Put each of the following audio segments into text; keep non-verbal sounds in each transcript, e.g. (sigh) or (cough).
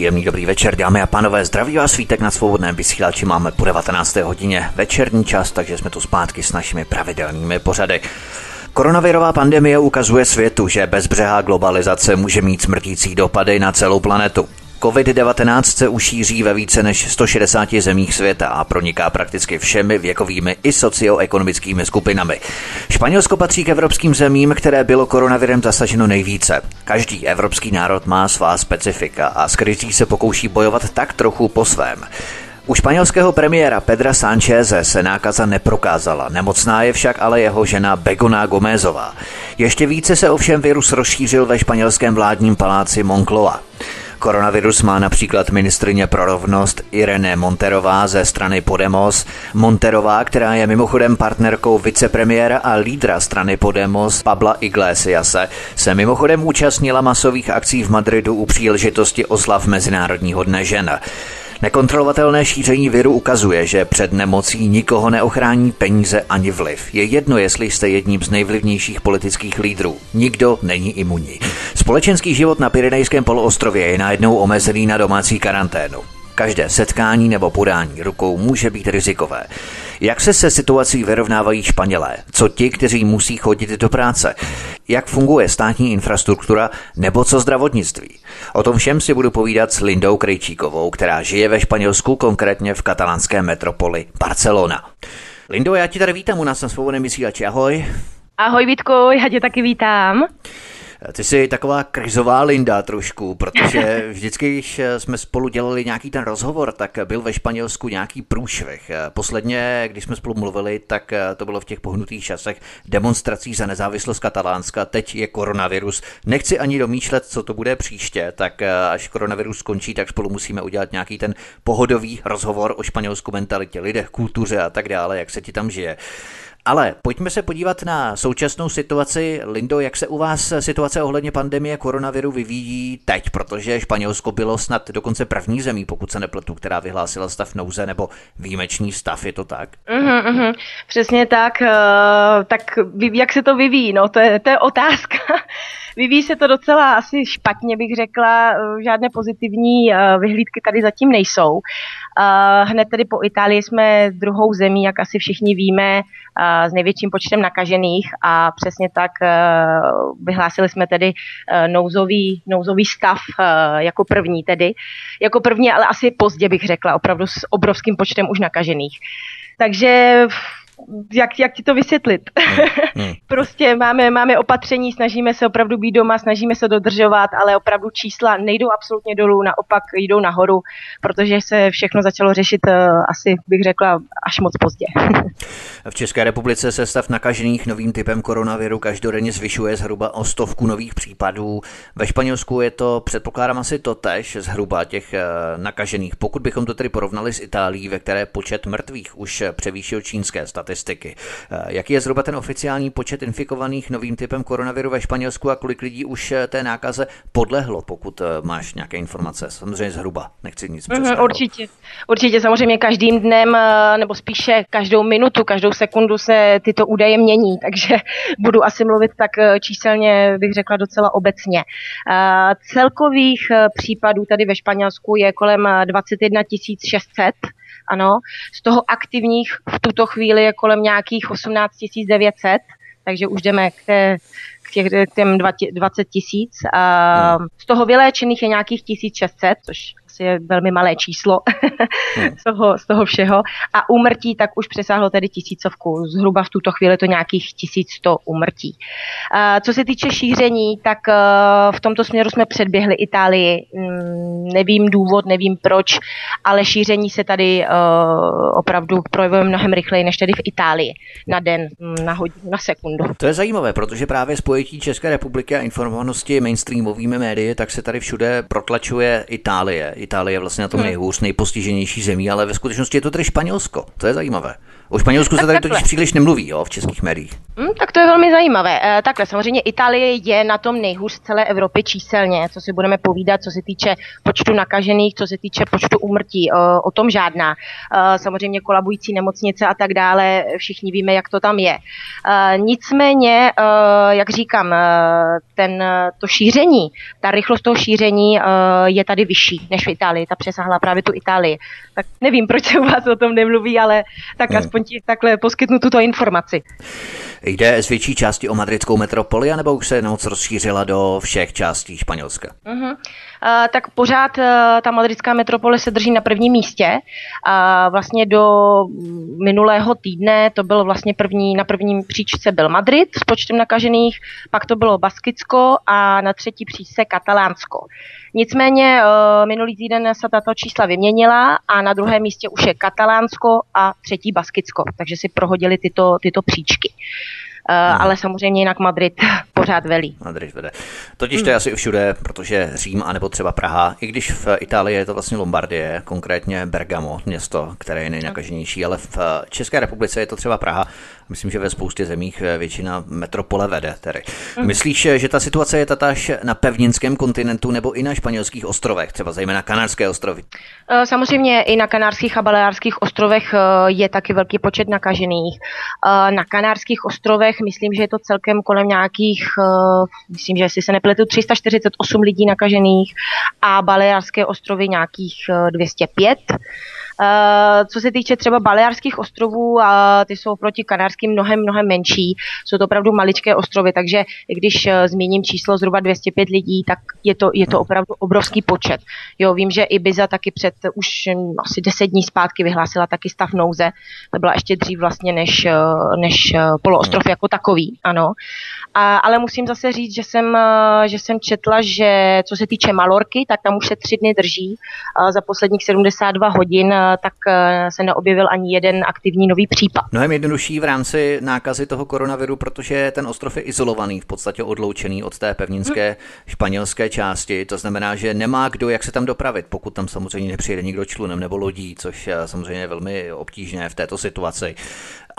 Příjemný dobrý večer, dámy a pánové, zdraví vás svítek na svobodném vysílači máme po 19. hodině večerní čas, takže jsme tu zpátky s našimi pravidelnými pořady. Koronavirová pandemie ukazuje světu, že bezbřehá globalizace může mít smrtící dopady na celou planetu. COVID-19 se ušíří ve více než 160 zemích světa a proniká prakticky všemi věkovými i socioekonomickými skupinami. Španělsko patří k evropským zemím, které bylo koronavirem zasaženo nejvíce. Každý evropský národ má svá specifika a s krizí se pokouší bojovat tak trochu po svém. U španělského premiéra Pedra Sáncheze se nákaza neprokázala, nemocná je však ale jeho žena Begoná Gomezová. Ještě více se ovšem virus rozšířil ve španělském vládním paláci Moncloa. Koronavirus má například ministrině pro rovnost Irene Monterová ze strany Podemos. Monterová, která je mimochodem partnerkou vicepremiéra a lídra strany Podemos Pabla Iglesiase, se mimochodem účastnila masových akcí v Madridu u příležitosti oslav Mezinárodního dne žen. Nekontrolovatelné šíření viru ukazuje, že před nemocí nikoho neochrání peníze ani vliv. Je jedno, jestli jste jedním z nejvlivnějších politických lídrů. Nikdo není imunní. Společenský život na Pyrenejském poloostrově je najednou omezený na domácí karanténu. Každé setkání nebo podání rukou může být rizikové. Jak se se situací vyrovnávají Španělé? Co ti, kteří musí chodit do práce? Jak funguje státní infrastruktura nebo co zdravotnictví? O tom všem si budu povídat s Lindou Krejčíkovou, která žije ve Španělsku, konkrétně v katalánské metropoli Barcelona. Lindo, já ti tady vítám u nás na svobodném vysílači. Ahoj. Ahoj Vítko, já tě taky vítám. Ty jsi taková krizová Linda trošku, protože (laughs) vždycky, když jsme spolu dělali nějaký ten rozhovor, tak byl ve Španělsku nějaký průšvih. Posledně, když jsme spolu mluvili, tak to bylo v těch pohnutých časech demonstrací za nezávislost Katalánska. Teď je koronavirus. Nechci ani domýšlet, co to bude příště, tak až koronavirus skončí, tak spolu musíme udělat nějaký ten pohodový rozhovor o španělsku mentalitě, lidech, kultuře a tak dále, jak se ti tam žije. Ale pojďme se podívat na současnou situaci. Lindo, jak se u vás situace ohledně pandemie koronaviru vyvíjí teď, protože Španělsko bylo snad dokonce první zemí, pokud se nepletu, která vyhlásila stav nouze nebo výjimečný stav, je to tak? Uh-huh, uh-huh. Přesně tak. Uh, tak jak se to vyvíjí? No, to je, to je otázka. Vyvíjí se to docela asi špatně, bych řekla. Eh, žádné pozitivní eh, vyhlídky tady zatím nejsou. Hned tedy po Itálii jsme druhou zemí, jak asi všichni víme, s největším počtem nakažených a přesně tak vyhlásili jsme tedy nouzový, nouzový stav jako první tedy. Jako první, ale asi pozdě bych řekla, opravdu s obrovským počtem už nakažených. Takže jak, jak ti to vysvětlit? Hmm. Hmm. (laughs) prostě máme, máme opatření, snažíme se opravdu být doma, snažíme se dodržovat, ale opravdu čísla nejdou absolutně dolů, naopak jdou nahoru, protože se všechno začalo řešit uh, asi bych řekla až moc pozdě. (laughs) v České republice se stav nakažených novým typem koronaviru každodenně zvyšuje zhruba o stovku nových případů. Ve Španělsku je to, předpokládám, asi to tež zhruba těch uh, nakažených. Pokud bychom to tedy porovnali s Itálií, ve které počet mrtvých už převýšil čínské staty, statistiky. Eh, jaký je zhruba ten oficiální počet infikovaných novým typem koronaviru ve Španělsku a kolik lidí už eh, té nákaze podlehlo, pokud eh, máš nějaké informace? Samozřejmě zhruba, nechci nic mm-hmm, Určitě, určitě samozřejmě každým dnem, nebo spíše každou minutu, každou sekundu se tyto údaje mění, (laughs) takže budu asi mluvit tak číselně, bych řekla docela obecně. Celkových případů tady ve Španělsku je kolem 21 600 ano. Z toho aktivních v tuto chvíli je kolem nějakých 18 900, takže už jdeme k, té, k, těch, k těm 20 tisíc. A z toho vyléčených je nějakých 1600, což je velmi malé číslo hmm. (laughs) z, toho, z toho všeho. A úmrtí tak už přesáhlo tedy tisícovku. Zhruba v tuto chvíli to nějakých 1100 úmrtí. Co se týče šíření, tak v tomto směru jsme předběhli Itálii. Mm, nevím důvod, nevím proč, ale šíření se tady opravdu projevuje mnohem rychleji než tady v Itálii. Na den, na hodinu, na sekundu. To je zajímavé, protože právě spojetí České republiky a informovanosti mainstreamovými médii, tak se tady všude protlačuje Itálie. Itálie je vlastně na tom hmm. nejhůř, nejpostiženější zemí, ale ve skutečnosti je to tedy Španělsko. To je zajímavé. O Španělsku se tady totiž příliš nemluví jo, v českých médiích. Hmm, tak to je velmi zajímavé. E, takhle, samozřejmě Itálie je na tom nejhůř z celé Evropy číselně, co si budeme povídat, co se týče počtu nakažených, co se týče počtu úmrtí. O, o tom žádná. E, samozřejmě kolabující nemocnice a tak dále, všichni víme, jak to tam je. E, nicméně, e, jak říkám, ten, to šíření, ta rychlost toho šíření e, je tady vyšší než v Itálii. Ta přesáhla právě tu Itálii. Tak nevím, proč se u vás o tom nemluví, ale tak hmm. aspoň aspoň ti takhle poskytnu tuto informaci. Jde z větší části o madridskou metropoli, anebo už se moc rozšířila do všech částí Španělska? Uh-huh. Uh, tak pořád uh, ta madridská metropole se drží na prvním místě. A vlastně do minulého týdne to bylo vlastně první, na prvním příčce byl Madrid s počtem nakažených, pak to bylo Baskicko a na třetí příčce Katalánsko. Nicméně uh, minulý týden se tato čísla vyměnila a na druhém místě už je Katalánsko a třetí Baskicko, takže si prohodili tyto, tyto příčky. Uh, ale samozřejmě jinak Madrid (laughs) pořád velí. Madrid vede. Totiž to je hmm. asi všude, protože Řím anebo třeba Praha, i když v Itálii je to vlastně Lombardie, konkrétně Bergamo, město, které je nejnakaženější, ale v České republice je to třeba Praha Myslím, že ve spoustě zemích eh, většina metropole vede. Tedy. Mm. Myslíš, že ta situace je tatáž na pevninském kontinentu nebo i na španělských ostrovech, třeba zejména Kanárské ostrovy? Eh, samozřejmě i na Kanárských a Baleárských ostrovech eh, je taky velký počet nakažených. Na Kanárských ostrovech myslím, že je to celkem kolem nějakých, myslím, že si se nepletu, 348 lidí nakažených a Baleárské ostrovy nějakých 205. Eh, co se týče třeba Baleárských ostrovů, ty jsou proti kanárským mnohem, mnohem menší. Jsou to opravdu maličké ostrovy, takže když eh, zmíním číslo zhruba 205 lidí, tak je to, je to opravdu obrovský počet. Jo, vím, že Ibiza taky před už hm, asi 10 dní zpátky vyhlásila taky stav nouze. To byla ještě dřív vlastně než, eh, než poloostrov jako takový, ano. A, ale musím zase říct, že jsem, že jsem četla, že co se týče Malorky, tak tam už se tři dny drží. Za posledních 72 hodin tak eh, se neobjevil ani jeden aktivní nový případ. Mnohem jednodušší v rámci nákazy toho koronaviru, protože ten ostrov je izolovaný, v podstatě odloučený od té pevninské hmm. španělské části. To znamená, že nemá kdo, jak se tam dopravit, pokud tam samozřejmě nepřijede nikdo člunem nebo lodí, což je samozřejmě velmi obtížné v této situaci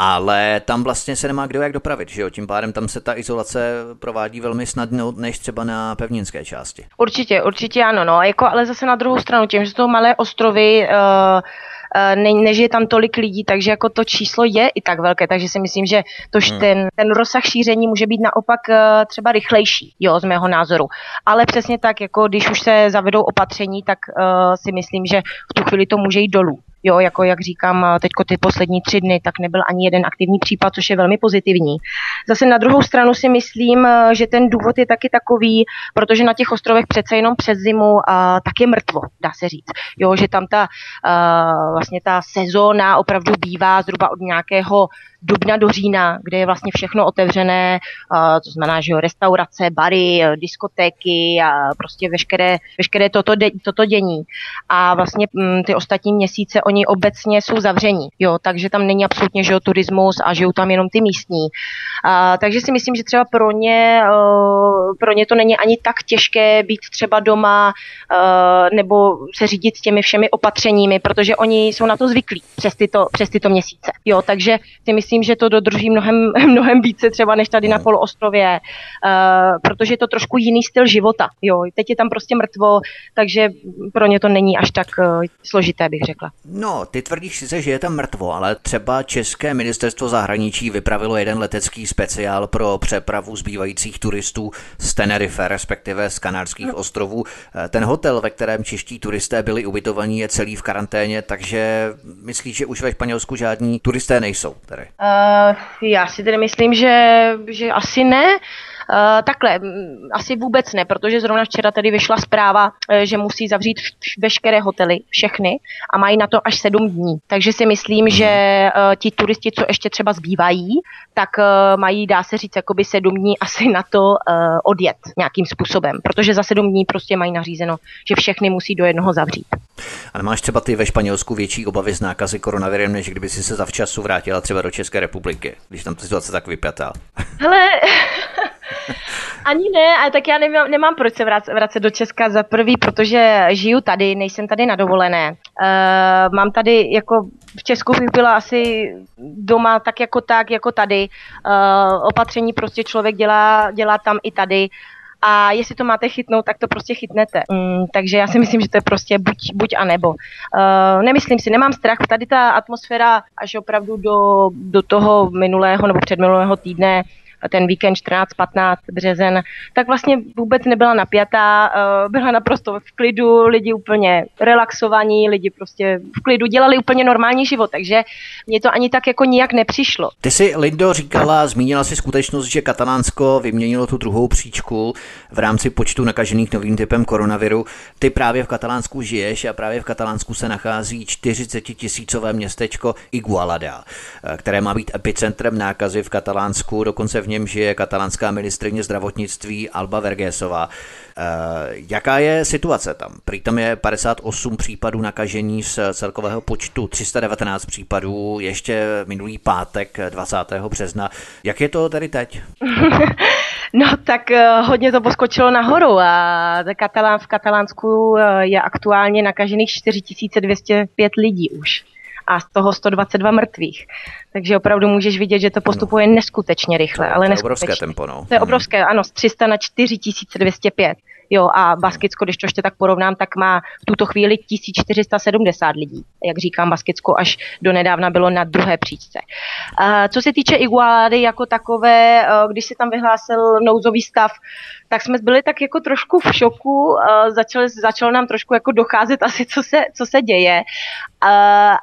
ale tam vlastně se nemá kdo jak dopravit, že jo? Tím pádem tam se ta izolace provádí velmi snadno, než třeba na pevninské části. Určitě, určitě ano, no, jako, ale zase na druhou stranu, tím, že jsou malé ostrovy, uh, ne, nežije tam tolik lidí, takže jako to číslo je i tak velké, takže si myslím, že tož hmm. ten, ten rozsah šíření může být naopak třeba rychlejší, jo, z mého názoru. Ale přesně tak, jako když už se zavedou opatření, tak uh, si myslím, že v tu chvíli to může jít dolů. Jo, jako jak říkám, teďko ty poslední tři dny, tak nebyl ani jeden aktivní případ, což je velmi pozitivní. Zase na druhou stranu si myslím, že ten důvod je taky takový, protože na těch ostrovech přece jenom přes zimu uh, tak je mrtvo, dá se říct. Jo, že tam ta vlastně ta sezóna opravdu bývá zhruba od nějakého dubna do října, kde je vlastně všechno otevřené, to znamená, že restaurace, bary, diskotéky a prostě veškeré, veškeré toto, de, toto dění. A vlastně mm, ty ostatní měsíce oni obecně jsou zavření, jo, takže tam není absolutně, že turismus a žijou tam jenom ty místní. A, takže si myslím, že třeba pro ně, pro ně to není ani tak těžké být třeba doma nebo se řídit těmi všemi opatřeními, protože oni jsou na to zvyklí přes tyto, přes tyto měsíce. Jo, takže si myslím, myslím, že to dodrží mnohem, (laughs) mnohem více třeba než tady na no. poloostrově, uh, protože je to trošku jiný styl života. Jo, teď je tam prostě mrtvo, takže pro ně to není až tak uh, složité, bych řekla. No, ty tvrdíš sice, že je tam mrtvo, ale třeba České ministerstvo zahraničí vypravilo jeden letecký speciál pro přepravu zbývajících turistů z Tenerife, respektive z Kanárských no. ostrovů. Eh, ten hotel, ve kterém čeští turisté byli ubytovaní, je celý v karanténě, takže myslíš, že už ve Španělsku žádní turisté nejsou? Tady? Uh, já si tedy myslím, že, že asi ne. Takhle, asi vůbec ne, protože zrovna včera tady vyšla zpráva, že musí zavřít veškeré hotely, všechny, a mají na to až sedm dní. Takže si myslím, že ti turisti, co ještě třeba zbývají, tak mají, dá se říct, jakoby sedm dní asi na to odjet nějakým způsobem, protože za sedm dní prostě mají nařízeno, že všechny musí do jednoho zavřít. A nemáš třeba ty ve Španělsku větší obavy z nákazy koronavirem, než kdyby si se zavčasu vrátila třeba do České republiky, když tam ta situace tak vypjatá? Hele, (laughs) (laughs) ani ne, ale tak já nemám, nemám proč se vracet, vracet do Česka za prvý, protože žiju tady, nejsem tady na dovolené. Uh, mám tady jako v Česku bych byla asi doma tak jako tak, jako tady. Uh, opatření prostě člověk dělá, dělá tam i tady a jestli to máte chytnout, tak to prostě chytnete. Mm, takže já si myslím, že to je prostě buď, buď a nebo. Uh, nemyslím si, nemám strach. Tady ta atmosféra až opravdu do, do toho minulého nebo předminulého týdne ten víkend 14-15 březen, tak vlastně vůbec nebyla napjatá, eh, byla naprosto v klidu, lidi úplně relaxovaní, lidi prostě v klidu dělali úplně normální život, takže mě to ani tak jako nijak nepřišlo. Ty si, Lindo, říkala, zmínila si skutečnost, že Katalánsko vyměnilo tu druhou příčku v rámci počtu nakažených novým typem koronaviru. Ty právě v Katalánsku žiješ a právě v Katalánsku se nachází 40 tisícové městečko Igualada, eh, které má být epicentrem nákazy v Katalánsku, dokonce v něm žije katalánská ministrině zdravotnictví Alba Vergesová. E, jaká je situace tam? Prý tam je 58 případů nakažení z celkového počtu 319 případů ještě minulý pátek 20. března. Jak je to tady teď? (laughs) No tak eh, hodně to poskočilo nahoru a Katalán, v Katalánsku eh, je aktuálně nakažených 4205 lidí už a z toho 122 mrtvých. Takže opravdu můžeš vidět, že to postupuje neskutečně rychle. To, ale to je obrovské tempo, no. To je obrovské, ano, z 300 na 4205. Jo, a Baskicko, když to ještě tak porovnám, tak má v tuto chvíli 1470 lidí. Jak říkám, Baskicko až do nedávna bylo na druhé příčce. Co se týče Igualády jako takové, když se tam vyhlásil nouzový stav, tak jsme byli tak jako trošku v šoku, začalo, začalo nám trošku jako docházet (laughs) asi, co se, co se děje,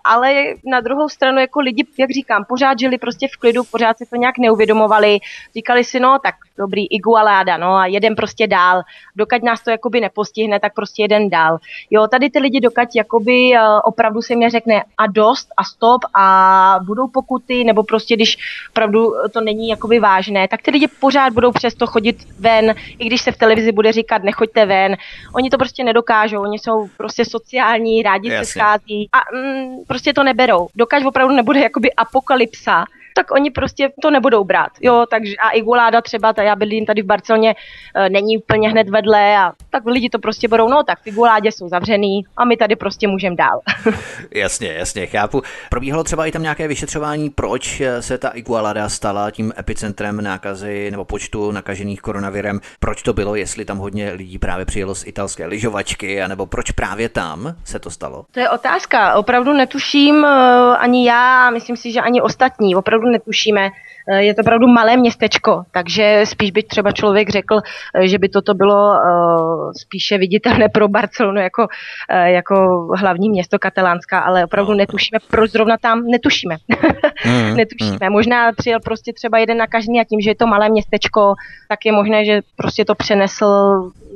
ale na druhou stranu jako lidi, jak říkám, pořád žili prostě v klidu, pořád si to nějak neuvědomovali, říkali si, no tak dobrý, igualáda, no a jeden prostě dál, dokud nás to jakoby nepostihne, tak prostě jeden dál. Jo, tady ty lidi, dokud jakoby opravdu se mi řekne a dost a stop a budou pokuty, nebo prostě když opravdu to není jakoby vážné, tak ty lidi pořád budou přesto chodit ven, i když se v televizi bude říkat nechoďte ven, oni to prostě nedokážou, oni jsou prostě sociální, rádi Jasně. se schází a mm, prostě to neberou. Dokud opravdu nebude jakoby apokalypsa, tak oni prostě to nebudou brát. Jo, takže a Igualáda třeba, ta, já bydlím tady v Barceloně, e, není úplně hned vedle a tak lidi to prostě budou, no tak v Iguládě jsou zavřený a my tady prostě můžeme dál. (laughs) jasně, jasně, chápu. Probíhalo třeba i tam nějaké vyšetřování, proč se ta Igualada stala tím epicentrem nákazy nebo počtu nakažených koronavirem, proč to bylo, jestli tam hodně lidí právě přijelo z italské lyžovačky, anebo proč právě tam se to stalo? To je otázka, opravdu netuším e, ani já, myslím si, že ani ostatní, opravdu netušíme. Eh, je to opravdu malé městečko, takže spíš by třeba člověk řekl, eh, že by toto bylo eh, spíše viditelné pro Barcelonu jako, jako hlavní město katalánská, ale opravdu no. netušíme, proč zrovna tam netušíme. Mm, (laughs) netušíme. Mm. Možná přijel prostě třeba jeden nakažený a tím, že je to malé městečko, tak je možné, že prostě to přenesl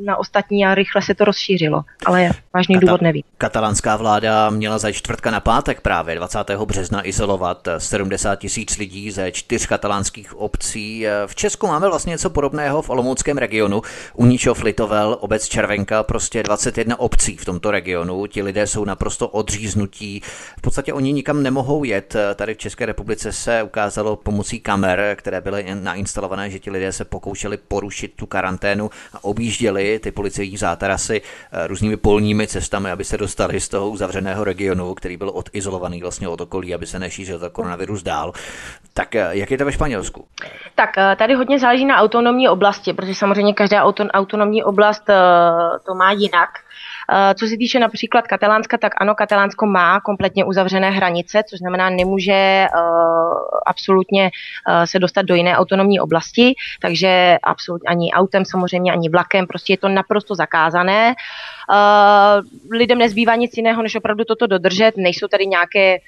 na ostatní a rychle se to rozšířilo. Ale vážný Kata- důvod nevím. Katalánská vláda měla za čtvrtka na pátek právě 20. března izolovat 70 tisíc lidí ze čtyř katalánských obcí. V Česku máme vlastně něco podobného v Olomouckém regionu. Uničov, Litovel, obec Červenka, prostě 21 obcí v tomto regionu. Ti lidé jsou naprosto odříznutí. V podstatě oni nikam nemohou jet. Tady v České republice se ukázalo pomocí kamer, které byly nainstalované, že ti lidé se pokoušeli porušit tu karanténu a objížděli ty policejní zátarasy eh, různými polními cestami, aby se dostali z toho uzavřeného regionu, který byl odizolovaný vlastně od okolí, aby se nešířil ta koronavirus dál. Tak eh, jak je to ve Španělsku? Tak eh, tady hodně záleží na autonomní oblasti, protože samozřejmě každá autonomní oblast to má jinak. Eh, co se týče například Katalánska, tak ano, Katalánsko má kompletně uzavřené hranice, což znamená, nemůže eh, absolutně eh, se dostat do jiné autonomní oblasti, takže absolutně ani autem samozřejmě, ani vlakem, prostě je to naprosto zakázané. lidem nezbývá nic jiného, než opravdu toto dodržet. Nejsou tady nějaké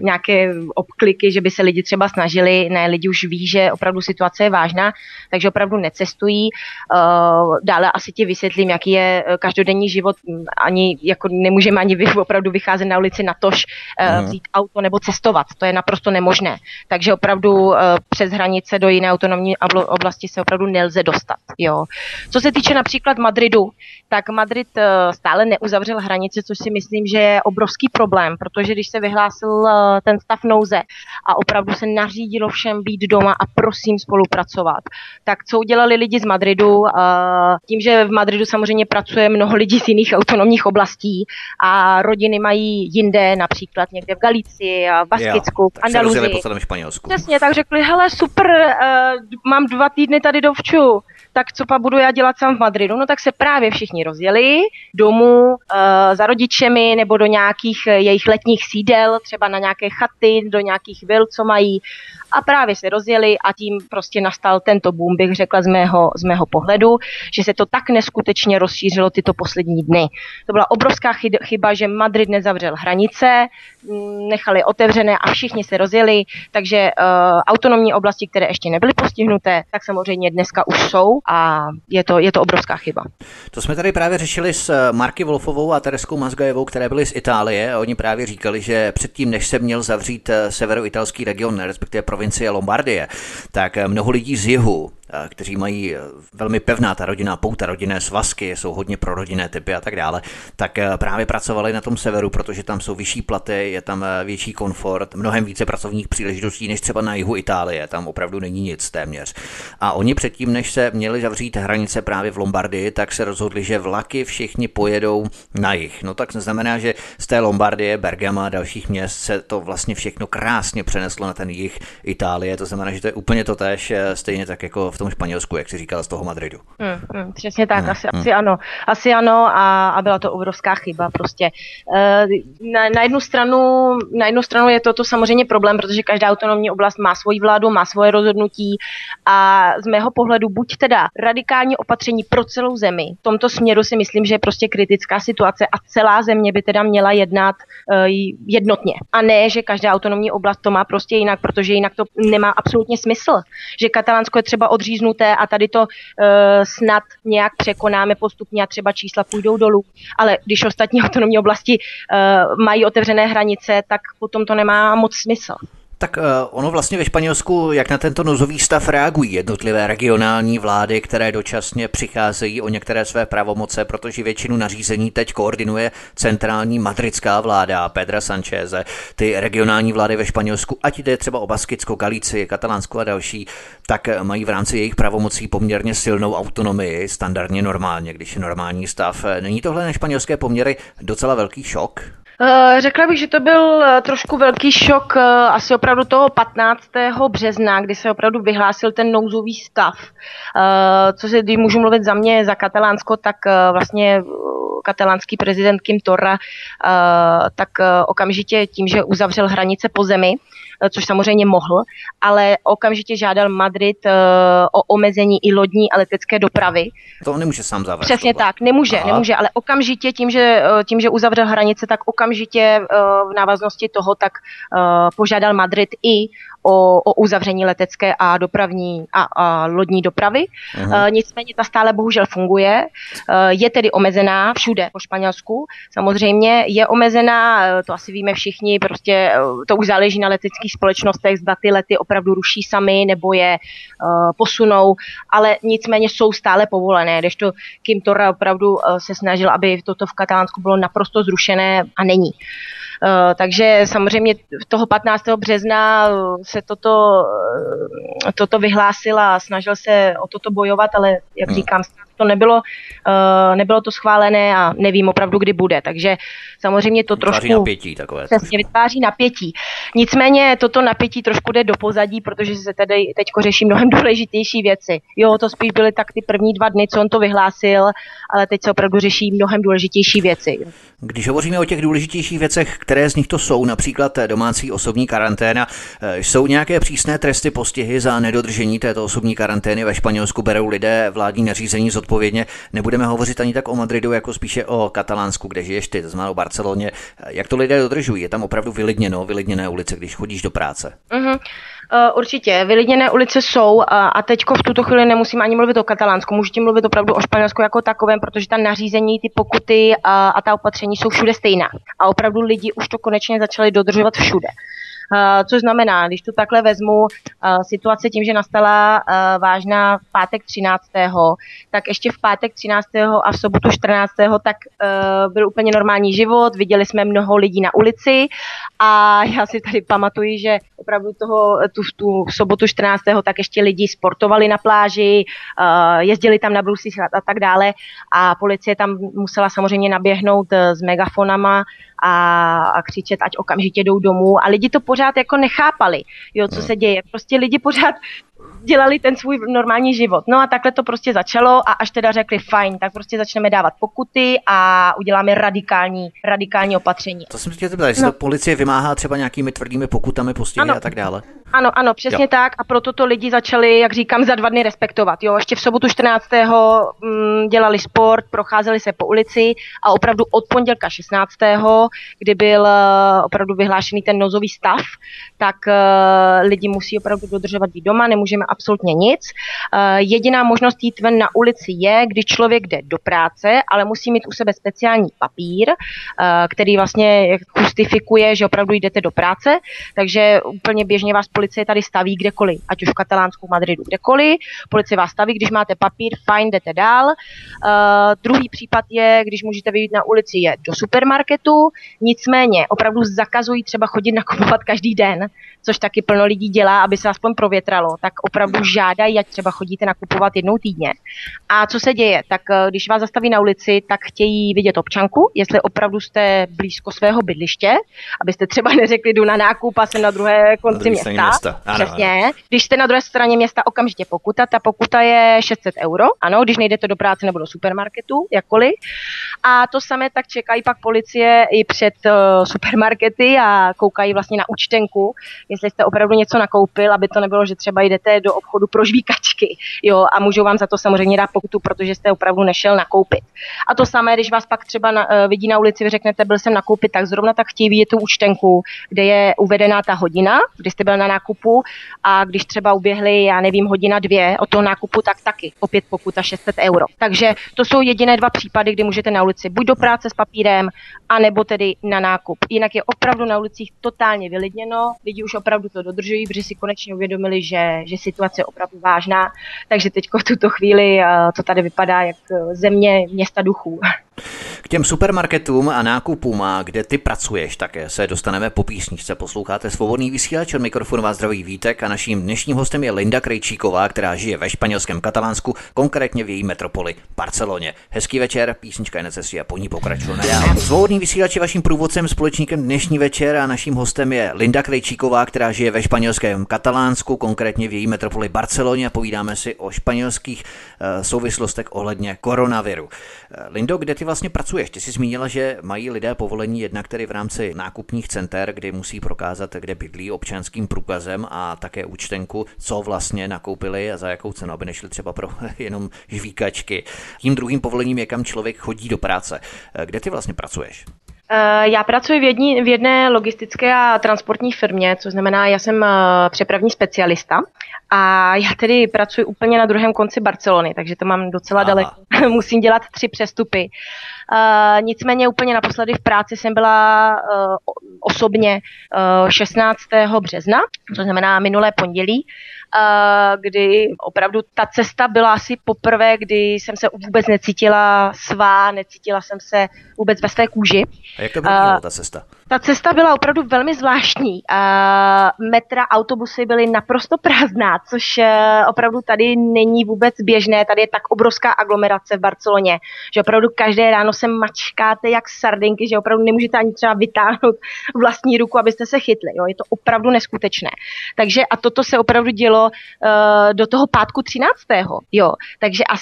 nějaké obkliky, že by se lidi třeba snažili, ne, lidi už ví, že opravdu situace je vážná, takže opravdu necestují. Dále asi ti vysvětlím, jaký je každodenní život, ani jako nemůžeme ani opravdu vycházet na ulici na tož, mhm. vzít auto nebo cestovat, to je naprosto nemožné. Takže opravdu přes hranice do jiné autonomní oblasti se opravdu nelze dostat. Jo. Co se týče například Madridu, tak Madrid eh, stále neuzavřel hranice, což si myslím, že je obrovský problém, protože když se vyhlásil eh, ten stav nouze a opravdu se nařídilo všem být doma a prosím spolupracovat, tak co udělali lidi z Madridu? Eh, tím, že v Madridu samozřejmě pracuje mnoho lidí z jiných autonomních oblastí a rodiny mají jinde, například někde v Galicii, v Baskicku, v Andaluzii. Přesně, tak řekli, hele super, mám dva týdny tady dovču, tak co pa budu já dělat sám v Madridu? No tak se právě všichni rozjeli domů uh, za rodičemi nebo do nějakých uh, jejich letních sídel, třeba na nějaké chaty, do nějakých vil, co mají a právě se rozjeli a tím prostě nastal tento boom, bych řekla z mého, z mého pohledu, že se to tak neskutečně rozšířilo tyto poslední dny. To byla obrovská chyba, že Madrid nezavřel hranice, mm, nechali otevřené a všichni se rozjeli, takže uh, autonomní oblasti, které ještě nebyly postihnuté, tak samozřejmě dneska už jsou a je to, je to obrovská chyba. To jsme tady právě řešili s eh, Marky Wolfovou a Tereskou Mazgajevou, které byly z Itálie oni právě říkali, že předtím, než se měl zavřít eh, severoitalský region, respektive provincie Lombardie, tak eh, mnoho lidí z jihu kteří mají eh, velmi pevná ta rodinná pouta, rodinné svazky, jsou hodně pro rodinné typy a tak dále, tak eh, právě pracovali na tom severu, protože tam jsou vyšší platy, je tam eh, větší komfort, mnohem více pracovních příležitostí než třeba na jihu Itálie, tam opravdu není nic téměř. A oni předtím, než se měli zavřít hranice právě v Lombardii, tak se rozhodli, že vlaky všichni pojedou na jih. No tak znamená, že z té Lombardie, Bergama a dalších měst se to vlastně všechno krásně přeneslo na ten jih Itálie. To znamená, že to je úplně to tež, stejně tak jako v tom Španělsku, jak si říkala, z toho Madridu. Hmm, hmm, přesně tak, hmm, asi, hmm. asi ano. Asi ano a, a byla to obrovská chyba prostě. E, na, na, jednu stranu, na jednu stranu je to, to samozřejmě problém, protože každá autonomní oblast má svoji vládu, má svoje rozhodnutí a z mého pohledu buď teda radikální opatření pro celou zemi. V tomto směru si myslím, že je prostě kritická situace a celá země by teda měla jednat e, jednotně. A ne, že každá autonomní oblast to má prostě jinak, protože jinak to nemá absolutně smysl. Že Katalánsko je třeba odříznuté odříznuté a tady to uh, snad nějak překonáme postupně a třeba čísla půjdou dolů. Ale když ostatní autonomní oblasti uh, mají otevřené hranice, tak potom to nemá moc smysl. Tak uh, ono vlastně ve Španělsku, jak na tento nouzový stav reagují jednotlivé regionální vlády, které dočasně přicházejí o některé své pravomoce, protože většinu nařízení teď koordinuje centrální madridská vláda Pedra Sancheze. Ty regionální vlády ve Španělsku, ať jde třeba o Baskicko, Galicii, Katalánsku a další, tak mají v rámci jejich pravomocí poměrně silnou autonomii, standardně normálně, když je normální stav. Není tohle na španělské poměry docela velký šok? Eh, řekla bych, že to byl eh, trošku velký šok eh, asi opravdu toho 15. března, kdy se opravdu vyhlásil ten nouzový stav. Co se, když můžu mluvit za mě, za Katalánsko, tak vlastně katalánský prezident Kim Torra, tak okamžitě tím, že uzavřel hranice po zemi, což samozřejmě mohl, ale okamžitě žádal Madrid o omezení i lodní a letecké dopravy. To on nemůže sám zavést. Přesně tak, nemůže, Aha. nemůže, ale okamžitě tím, že, tím, že uzavřel hranice, tak okamžitě v návaznosti toho tak požádal Madrid i o, o uzavření letecké a dopravní a, a lodní dopravy. Uh, nicméně ta stále bohužel funguje. Je tedy omezená všude po Španělsku. Samozřejmě je omezená, to asi víme všichni, prostě to už záleží na leteckých společnostech, zda ty lety opravdu ruší sami nebo je posunou, ale nicméně jsou stále povolené, když to Kim Torra opravdu se snažil, aby toto v Katalánsku bylo naprosto zrušené a není. Uh, takže samozřejmě toho 15. března se toto, toto vyhlásil a snažil se o toto bojovat, ale jak hmm. říkám, to nebylo, uh, nebylo to schválené a nevím opravdu, kdy bude. Takže samozřejmě to vytváří trošku... napětí takové. Přesně, vytváří napětí. Nicméně toto napětí trošku jde do pozadí, protože se tady teď řeší mnohem (laughs) důležitější věci. Jo, to spíš byly tak ty první dva dny, co on to vyhlásil, ale teď se opravdu řeší mnohem důležitější věci. Když hovoříme o těch důležitějších věcech, které z nich to jsou, například domácí osobní karanténa, eh, jsou nějaké přísné tresty postihy za nedodržení této osobní karantény ve Španělsku berou lidé vládní nařízení zodpovědně. Nebudeme hovořit ani tak o Madridu, jako spíše o Katalánsku, kde žiješ ty, to znamená o Barceloně. Jak to lidé dodržují? Je tam opravdu vylidněno, vylidněné ulice, když chodíš do práce? Uh-huh. Uh, určitě, vylidněné ulice jsou uh, a teďko v tuto chvíli nemusím ani mluvit o Katalánsku, můžu tím mluvit opravdu o Španělsku jako takovém, protože ta nařízení, ty pokuty uh, a ta opatření jsou všude stejná. A opravdu lidi už to konečně začali dodržovat všude. Uh, což znamená, když to takhle vezmu, uh, situace tím, že nastala uh, vážná v pátek 13., tak ještě v pátek 13. a v sobotu 14. tak byl úplně normální život, viděli jsme mnoho lidí na ulici a (laughs) já si tady pamatuju, že opravdu toho, tu, tu sobotu 14. tak ještě lidi sportovali na pláži, jezdili tam na brusích a tak dále a policie tam musela samozřejmě naběhnout s megafonama a, a křičet, ať okamžitě jdou domů a lidi to pořád jako nechápali, jo, co hmm. se děje. Prostě lidi pořád dělali ten svůj normální život. No a takhle to prostě začalo a až teda řekli fajn, tak prostě začneme dávat pokuty a uděláme radikální, radikální opatření. To jsem chtěl zeptat, jestli no. to policie vymáhá třeba nějakými tvrdými pokutami, postihy a tak dále. Ano, ano, přesně jo. tak a proto to lidi začali, jak říkám, za dva dny respektovat. Jo, ještě v sobotu 14. Mm, dělali sport, procházeli se po ulici a opravdu od pondělka 16. kdy byl uh, opravdu vyhlášený ten nozový stav, tak uh, lidi musí opravdu dodržovat být doma, nemůžeme absolutně nic. Uh, jediná možnost jít ven na ulici je, když člověk jde do práce, ale musí mít u sebe speciální papír, uh, který vlastně justifikuje, že opravdu jdete do práce, takže úplně běžně vás policie tady staví kdekoliv, ať už v Katalánsku, Madridu, kdekoliv. Policie vás staví, když máte papír, fajn, jdete dál. Uh, druhý případ je, když můžete vyjít na ulici, je do supermarketu, nicméně opravdu zakazují třeba chodit nakupovat každý den, což taky plno lidí dělá, aby se aspoň provětralo, tak opravdu žádají, ať třeba chodíte nakupovat jednou týdně. A co se děje? Tak eh, když vás zastaví na ulici, tak chtějí vidět občanku, jestli opravdu jste blízko svého bydliště, abyste třeba (laughs) neřekli, jdu na nákup a jsem na druhé konci na města. města. Ano, Přesně. Ano. Když jste na druhé straně města, okamžitě pokuta. Ta pokuta je 600 euro, ano, když nejdete do práce nebo do supermarketu, jakkoliv. A to samé tak čekají pak policie i před uh, supermarkety a koukají vlastně na účtenku, jestli jste opravdu něco nakoupil, aby to nebylo, že třeba jdete do obchodu pro žvíkačky, jo, a můžou vám za to samozřejmě dát pokutu, protože jste opravdu nešel nakoupit. A to samé, když vás pak třeba na, uh, vidí na ulici, vy řeknete, byl jsem nakoupit, tak zrovna tak chtějí vidět tu účtenku, kde je uvedená ta hodina, kdy jste byl na nákupu a když třeba uběhly, já nevím, hodina dvě od toho nákupu, tak taky opět pokuta 600 euro. Takže to jsou jediné dva případy, kdy můžete na ulici buď do práce s papírem, anebo tedy na nákup. Jinak je opravdu na ulicích totálně vylidněno, lidi už opravdu to dodržují, protože si konečně uvědomili, že, že situace je opravdu vážná, takže teď v tuto chvíli eh, to tady vypadá jak eh, země města duchů. K těm supermarketům a nákupům, a kde ty pracuješ, také se dostaneme po písničce. Posloucháte svobodný vysílač od mikrofonu vás zdraví Vítek a naším dnešním hostem je Linda Krejčíková, která žije ve španělském Katalánsku, konkrétně v její metropoli Barceloně. Hezký večer, písnička je necesí a po ní pokračujeme dál. Svobodný vysílač je vaším průvodcem, společníkem dnešní večer a naším hostem je Linda Krejčíková, která žije ve španělském Katalánsku, konkrétně v její metropoli Barceloně a povídáme si o španělských uh, souvislostech ohledně koronaviru. Uh, Lindo, kde ty vlastně pracuješ? Ty jsi zmínila, že mají lidé povolení jednak tedy v rámci nákupních center, kdy musí prokázat, kde bydlí občanským průkazem a také účtenku, co vlastně nakoupili a za jakou cenu, aby nešli třeba pro (laughs) jenom žvíkačky. Tím druhým povolením je, kam člověk chodí do práce. Kde ty vlastně pracuješ? Eh, já pracuji v, jední, v jedné logistické a transportní firmě, což znamená, já jsem eh, přepravní specialista a já tedy pracuji úplně na druhém konci Barcelony, takže to mám docela Aha. daleko. (laughs) Musím dělat tři přestupy. Uh, nicméně úplně naposledy v práci jsem byla uh, osobně uh, 16. března, to znamená minulé pondělí kdy opravdu ta cesta byla asi poprvé, kdy jsem se vůbec necítila svá, necítila jsem se vůbec ve své kůži. A jak to byla ta cesta? Ta cesta byla opravdu velmi zvláštní. Metra, autobusy byly naprosto prázdná, což opravdu tady není vůbec běžné. Tady je tak obrovská aglomerace v Barceloně, že opravdu každé ráno se mačkáte jak sardinky, že opravdu nemůžete ani třeba vytáhnout vlastní ruku, abyste se chytli. Jo? Je to opravdu neskutečné. Takže a toto se opravdu dělo uh, do toho pátku 13. Jo, takže as,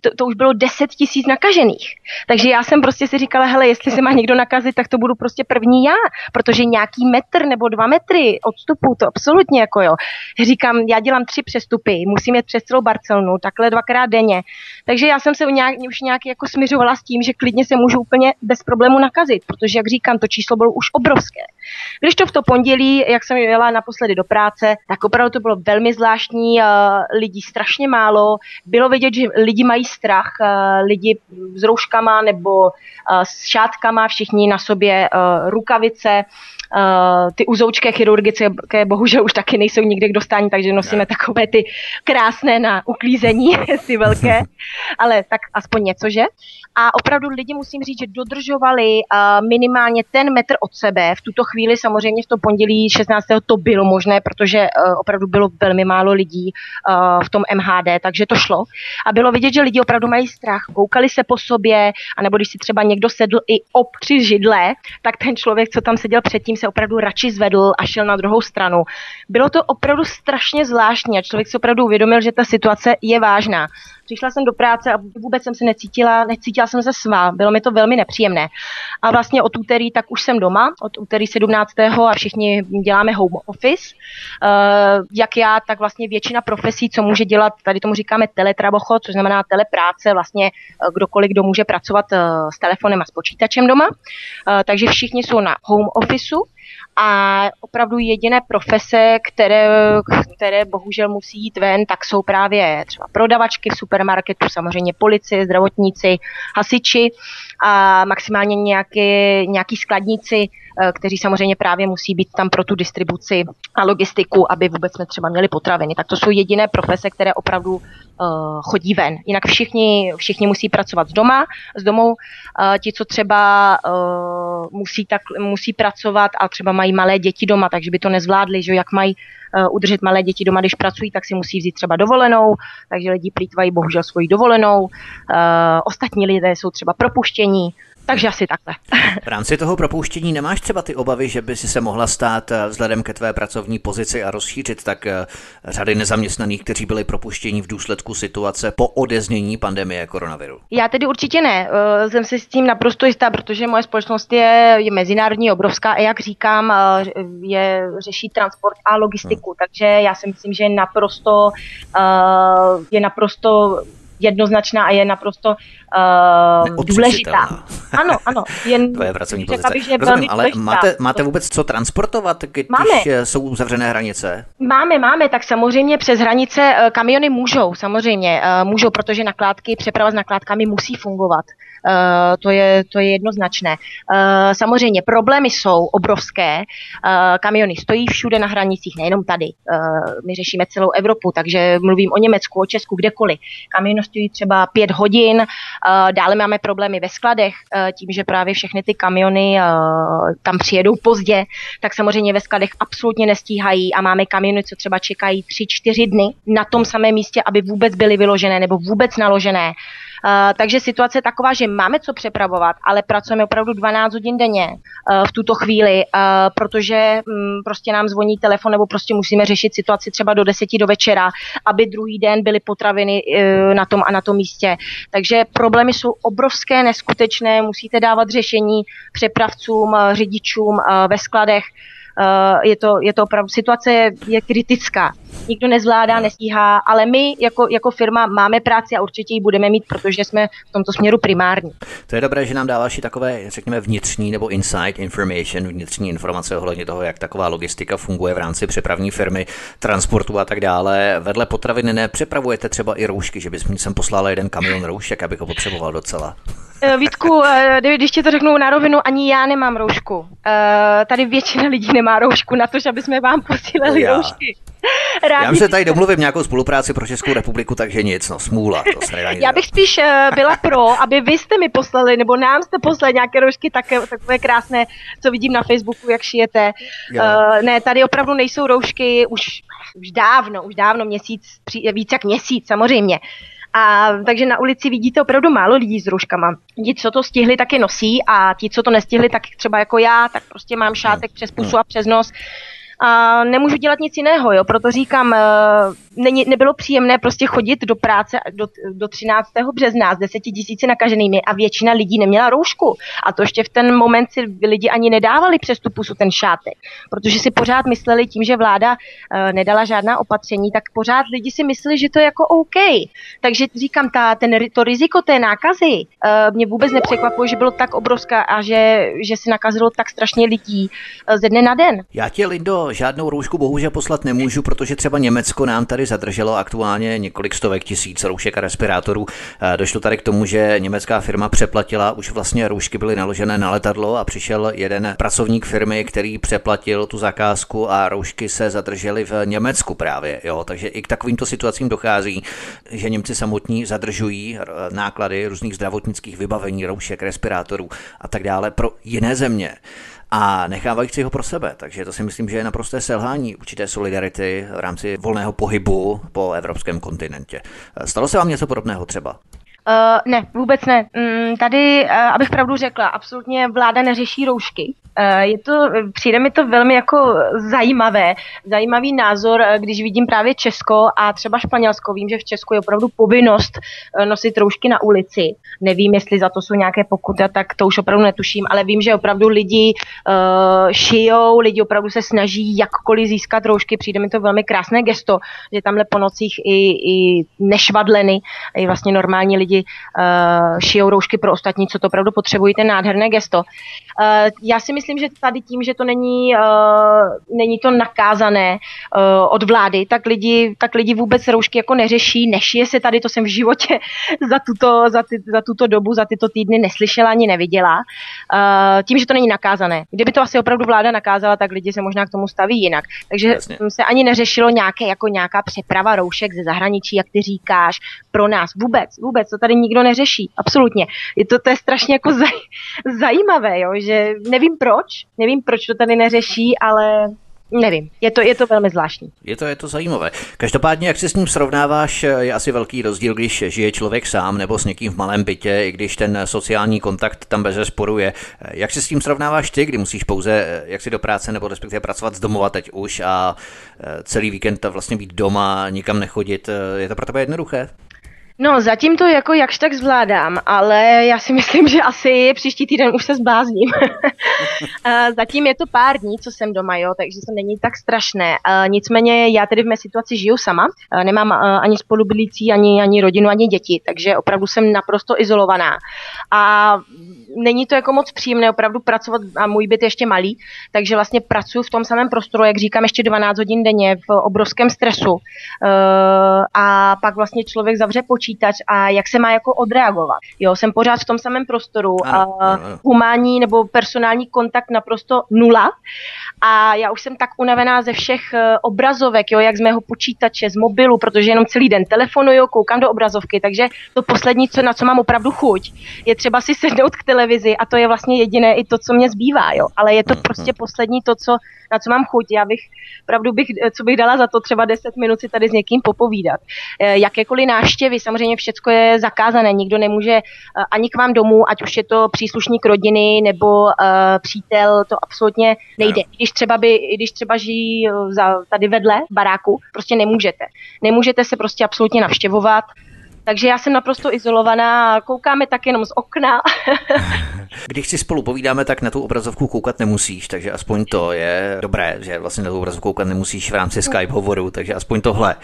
to, to už bylo 10 tisíc nakažených. Takže já jsem prostě si říkala, hele, jestli se má někdo nakazit, tak to budu prostě první já, protože nějaký metr nebo dva metry odstupu, to absolutně jako jo. Říkám, já dělám tři přestupy, musím jet přes celou Barcelonu, takhle dvakrát denně. Takže já jsem se nějak, už nějak jako směřovala s tím, že klidně se můžu úplně bez problému nakazit, protože, jak říkám, to číslo bylo už obrovské. Když to v to pondělí, jak jsem jela naposledy do práce, tak opravdu to bylo velmi zvláštní, lidí strašně málo, bylo vidět, že lidi mají strach, lidi s rouškama nebo s šátkama, všichni na sobě rukavice, Uh, ty uzoučké chirurgické bohužel už taky nejsou nikde k dostání, takže nosíme takové ty krásné na uklízení, (laughs) ty velké, ale tak aspoň něco, že? A opravdu lidi musím říct, že dodržovali uh, minimálně ten metr od sebe. V tuto chvíli samozřejmě v to pondělí 16. to bylo možné, protože uh, opravdu bylo velmi málo lidí v tom MHD, takže to šlo. A bylo vidět, že lidi opravdu mají strach, koukali se po sobě, anebo když si třeba někdo sedl i ob při židle, tak ten člověk, co tam seděl předtím, se opravdu radši zvedl a šel na druhou stranu. Bylo to opravdu strašně zvláštní a člověk si opravdu uvědomil, že ta situace je vážná. Přišla jsem do práce a vůbec jsem se necítila, necítila jsem se svá, bylo mi to velmi nepříjemné. A vlastně od úterý tak už jsem doma, od úterý 17. a všichni děláme home office. Uh, jak já, tak vlastně většina profesí, co může dělat, tady tomu říkáme teletrabocho, což znamená telepráce, vlastně eh, kdokoliv, kdo může pracovat uh, s telefonem a s počítačem doma. Takže všichni jsou na home officeu a opravdu jediné profese, které, které bohužel musí jít ven, tak jsou právě třeba prodavačky v supermarketu, samozřejmě policie, zdravotníci, hasiči a maximálně nějaký, nějaký skladníci, eh, kteří samozřejmě právě musí být tam pro tu distribuci a logistiku, aby vůbec jsme třeba měli potraviny. Tak to jsou jediné profese, které opravdu uh, chodí ven. Jinak všichni, všichni musí pracovat z doma, z domů. Uh, ti, co třeba uh, musí, tak, musí pracovat a třeba mají malé děti doma, takže by to nezvládli, že jak mají udržet malé děti doma, když pracují, tak si musí vzít třeba dovolenou, takže lidi plítvají bohužel svoji dovolenou. Uh, ostatní lidé jsou třeba propuštění, takže asi takhle. (laughs) V rámci toho propouštění nemáš třeba ty obavy, že by si se mohla stát eh, vzhledem ke tvé pracovní pozici a rozšířit tak eh, řady nezaměstnaných, kteří byli propuštěni v důsledku situace po odeznění pandemie koronaviru? Já tedy určitě ne. Eh, jsem si s tím naprosto jistá, protože moje společnost je, je mezinárodní, obrovská a jak říkám, je, řeší transport a logistiku. Hmm. Takže já si myslím, že je naprosto, je naprosto jednoznačná a je naprosto uh, důležitá. Ano, ano. Jen, (laughs) Tvoje pracovní pozice. Bych, že Rozumím, ale máte, máte vůbec co transportovat, když máme. jsou uzavřené hranice? Máme, máme, tak samozřejmě přes hranice uh, kamiony můžou, samozřejmě uh, můžou, protože nakládky, přeprava s nakládkami musí fungovat. Uh, to, je, to je jednoznačné. Uh, samozřejmě problémy jsou obrovské. Uh, kamiony stojí všude na hranicích, nejenom tady. My řešíme celou Evropu, takže mluvím o Německu, o Česku, kdekoliv. Kamiony stojí třeba pět hodin, dále máme problémy ve skladech, tím, že právě všechny ty kamiony tam přijedou pozdě, tak samozřejmě ve skladech absolutně nestíhají a máme kamiony, co třeba čekají tři, čtyři dny na tom samém místě, aby vůbec byly vyložené nebo vůbec naložené. Uh, takže situace je taková, že máme co přepravovat, ale pracujeme opravdu 12 hodin denně uh, v tuto chvíli, uh, protože um, prostě nám zvoní telefon nebo prostě musíme řešit situaci třeba do 10 do večera, aby druhý den byly potraviny na tom a na tom místě. Takže problémy jsou obrovské, neskutečné, musíte dávat řešení přepravcům, řidičům ve skladech. Je, to, je to opravdu, situace je, je kritická. Nikdo nezvládá, nestíhá, ale my jako, jako firma máme práci a určitě ji budeme mít, protože jsme v tomto směru primární. To je dobré, že nám dáváš i takové, řekněme, vnitřní nebo inside information, vnitřní informace ohledně toho, jak taková logistika funguje v rámci přepravní firmy, transportu a tak dále. Vedle potraviny nepřepravujete třeba i roušky, že bys mi sem poslala jeden kamion roušek, abych ho potřeboval docela. Eh, Vítku, eh, když ti to řeknu na rovinu, ani já nemám roušku. Eh, tady většina lidí nemá roušku na to, aby jsme vám posílali já. roušky. Rádi já se tady domluvím nějakou spolupráci pro Českou republiku, takže nic, no smůla. To se já bych spíš byla pro, aby vy jste mi poslali, nebo nám jste poslali nějaké roušky také, takové krásné, co vidím na Facebooku, jak šijete. Uh, ne, tady opravdu nejsou roušky už, už dávno, už dávno, měsíc, víc jak měsíc samozřejmě. A takže na ulici vidíte opravdu málo lidí s rouškama. Ti, co to stihli, taky nosí a ti, co to nestihli, tak třeba jako já, tak prostě mám šátek přes pusu a přes nos. a nemůžu dělat nic jiného, jo, proto říkám, uh, není, nebylo příjemné prostě chodit do práce do, do 13. března s deseti tisíci nakaženými a většina lidí neměla roušku. A to ještě v ten moment si lidi ani nedávali přes tu pusu ten šátek, protože si pořád mysleli tím, že vláda uh, nedala žádná opatření, tak pořád lidi si mysleli, že to je jako OK. Takže říkám, ta, ten, to riziko té nákazy uh, mě vůbec nepřekvapuje, že bylo tak obrovská a že, že si nakazilo tak strašně lidí uh, ze dne na den. Já tě, Lindo, žádnou roušku bohužel poslat nemůžu, protože třeba Německo nám tady zadrželo aktuálně několik stovek tisíc roušek a respirátorů. Eh, došlo tady k tomu, že německá firma přeplatila, už vlastně roušky byly naložené na letadlo a přišel jeden pracovník firmy, který přeplatil tu zakázku a roušky se zadržely v Německu právě. Jo? Takže i k takovýmto situacím dochází, že Němci samotní zadržují eh, náklady různých zdravotnických vybavení, roušek, respirátorů a tak dále pro jiné země a nechávají si ho pro sebe. Takže to si myslím, že je naprosté selhání určité solidarity v rámci volného pohybu po evropském kontinentě. Stalo se vám něco podobného třeba? Uh, ne, vůbec ne. Mm, tady, uh, abych pravdu řekla, absolutně vláda neřeší roušky. Uh, je to, přijde mi to velmi jako zajímavé, zajímavý názor, když vidím právě Česko a třeba Španělsko. Vím, že v Česku je opravdu povinnost nosit roušky na ulici. Nevím, jestli za to jsou nějaké pokuty, tak to už opravdu netuším, ale vím, že opravdu lidi uh, šijou, lidi opravdu se snaží jakkoliv získat roušky. Přijde mi to velmi krásné gesto, že tamhle po nocích i, i nešvadleny, i vlastně normální lidi lidi uh, šijou roušky pro ostatní, co to opravdu potřebují, ten nádherné gesto. Uh, já si myslím, že tady tím, že to není, uh, není to nakázané uh, od vlády, tak lidi, tak lidi vůbec roušky jako neřeší, nešije se tady, to jsem v životě (laughs) za tuto, za, ty, za tuto dobu, za tyto týdny neslyšela ani neviděla. Uh, tím, že to není nakázané. Kdyby to asi opravdu vláda nakázala, tak lidi se možná k tomu staví jinak. Takže Jasně. se ani neřešilo nějaké, jako nějaká přeprava roušek ze zahraničí, jak ty říkáš, pro nás. Vůbec, vůbec. To tady nikdo neřeší. Absolutně. Je to, to je strašně jako (laughs) zaj, zajímavé, jo, že nevím proč, nevím proč to tady neřeší, ale Nevím, je to, je to velmi zvláštní. Je to, je to zajímavé. Každopádně, jak se s ním srovnáváš, je asi velký rozdíl, když žije člověk sám nebo s někým v malém bytě, i když ten sociální kontakt tam bez zesporu je. Jak se s tím srovnáváš ty, kdy musíš pouze jak si do práce nebo respektive pracovat z domova teď už a e, celý víkend vlastně být doma, nikam nechodit. E, je to pro tebe jednoduché? No, zatím to jako jakž tak zvládám, ale já si (laughs) myslím, že asi příští týden už se zblázním. (laughs) zatím je to pár dní, co jsem doma, jo, takže to není tak strašné. Nicméně já tedy v mé situaci žiju sama, nemám ani spolubydlící, ani, ani rodinu, ani děti, takže opravdu jsem naprosto izolovaná. A není to jako moc příjemné opravdu pracovat, a můj byt je ještě malý, takže vlastně pracuji v tom samém prostoru, jak říkám, ještě 12 hodin denně v obrovském stresu. A pak vlastně člověk zavře počítač a jak se má jako odreagovat. Jo, jsem pořád v tom samém prostoru. A. Humánní nebo personální kontakt naprosto nula. A já už jsem tak unavená ze všech uh, obrazovek, jo, jak z mého počítače, z mobilu, protože jenom celý den telefonuju, koukám do obrazovky, takže to poslední, co, na co mám opravdu chuť, je třeba si sednout k televizi a to je vlastně jediné i to, co mě zbývá, jo. Ale je to mhm, prostě poslední to, co, na co mám chuť. Já bych, opravdu bych, co bych dala za to třeba 10 minut si tady s někým popovídat. E, jakékoliv náštěvy, samozřejmě všechno je zakázané, nikdo nemůže e, ani k vám domů, ať už je to příslušník rodiny nebo uh, přítel, to absolutně nejde. I když třeba, by, i když třeba žijí za, tady vedle baráku, prostě nemůžete. Nemůžete se prostě absolutně navštěvovat, takže já jsem naprosto izolovaná, koukáme tak jenom z okna. (laughs) Když si spolu povídáme, tak na tu obrazovku koukat nemusíš, takže aspoň to je dobré, že vlastně na tu obrazovku koukat nemusíš v rámci Skype hovoru, takže aspoň tohle.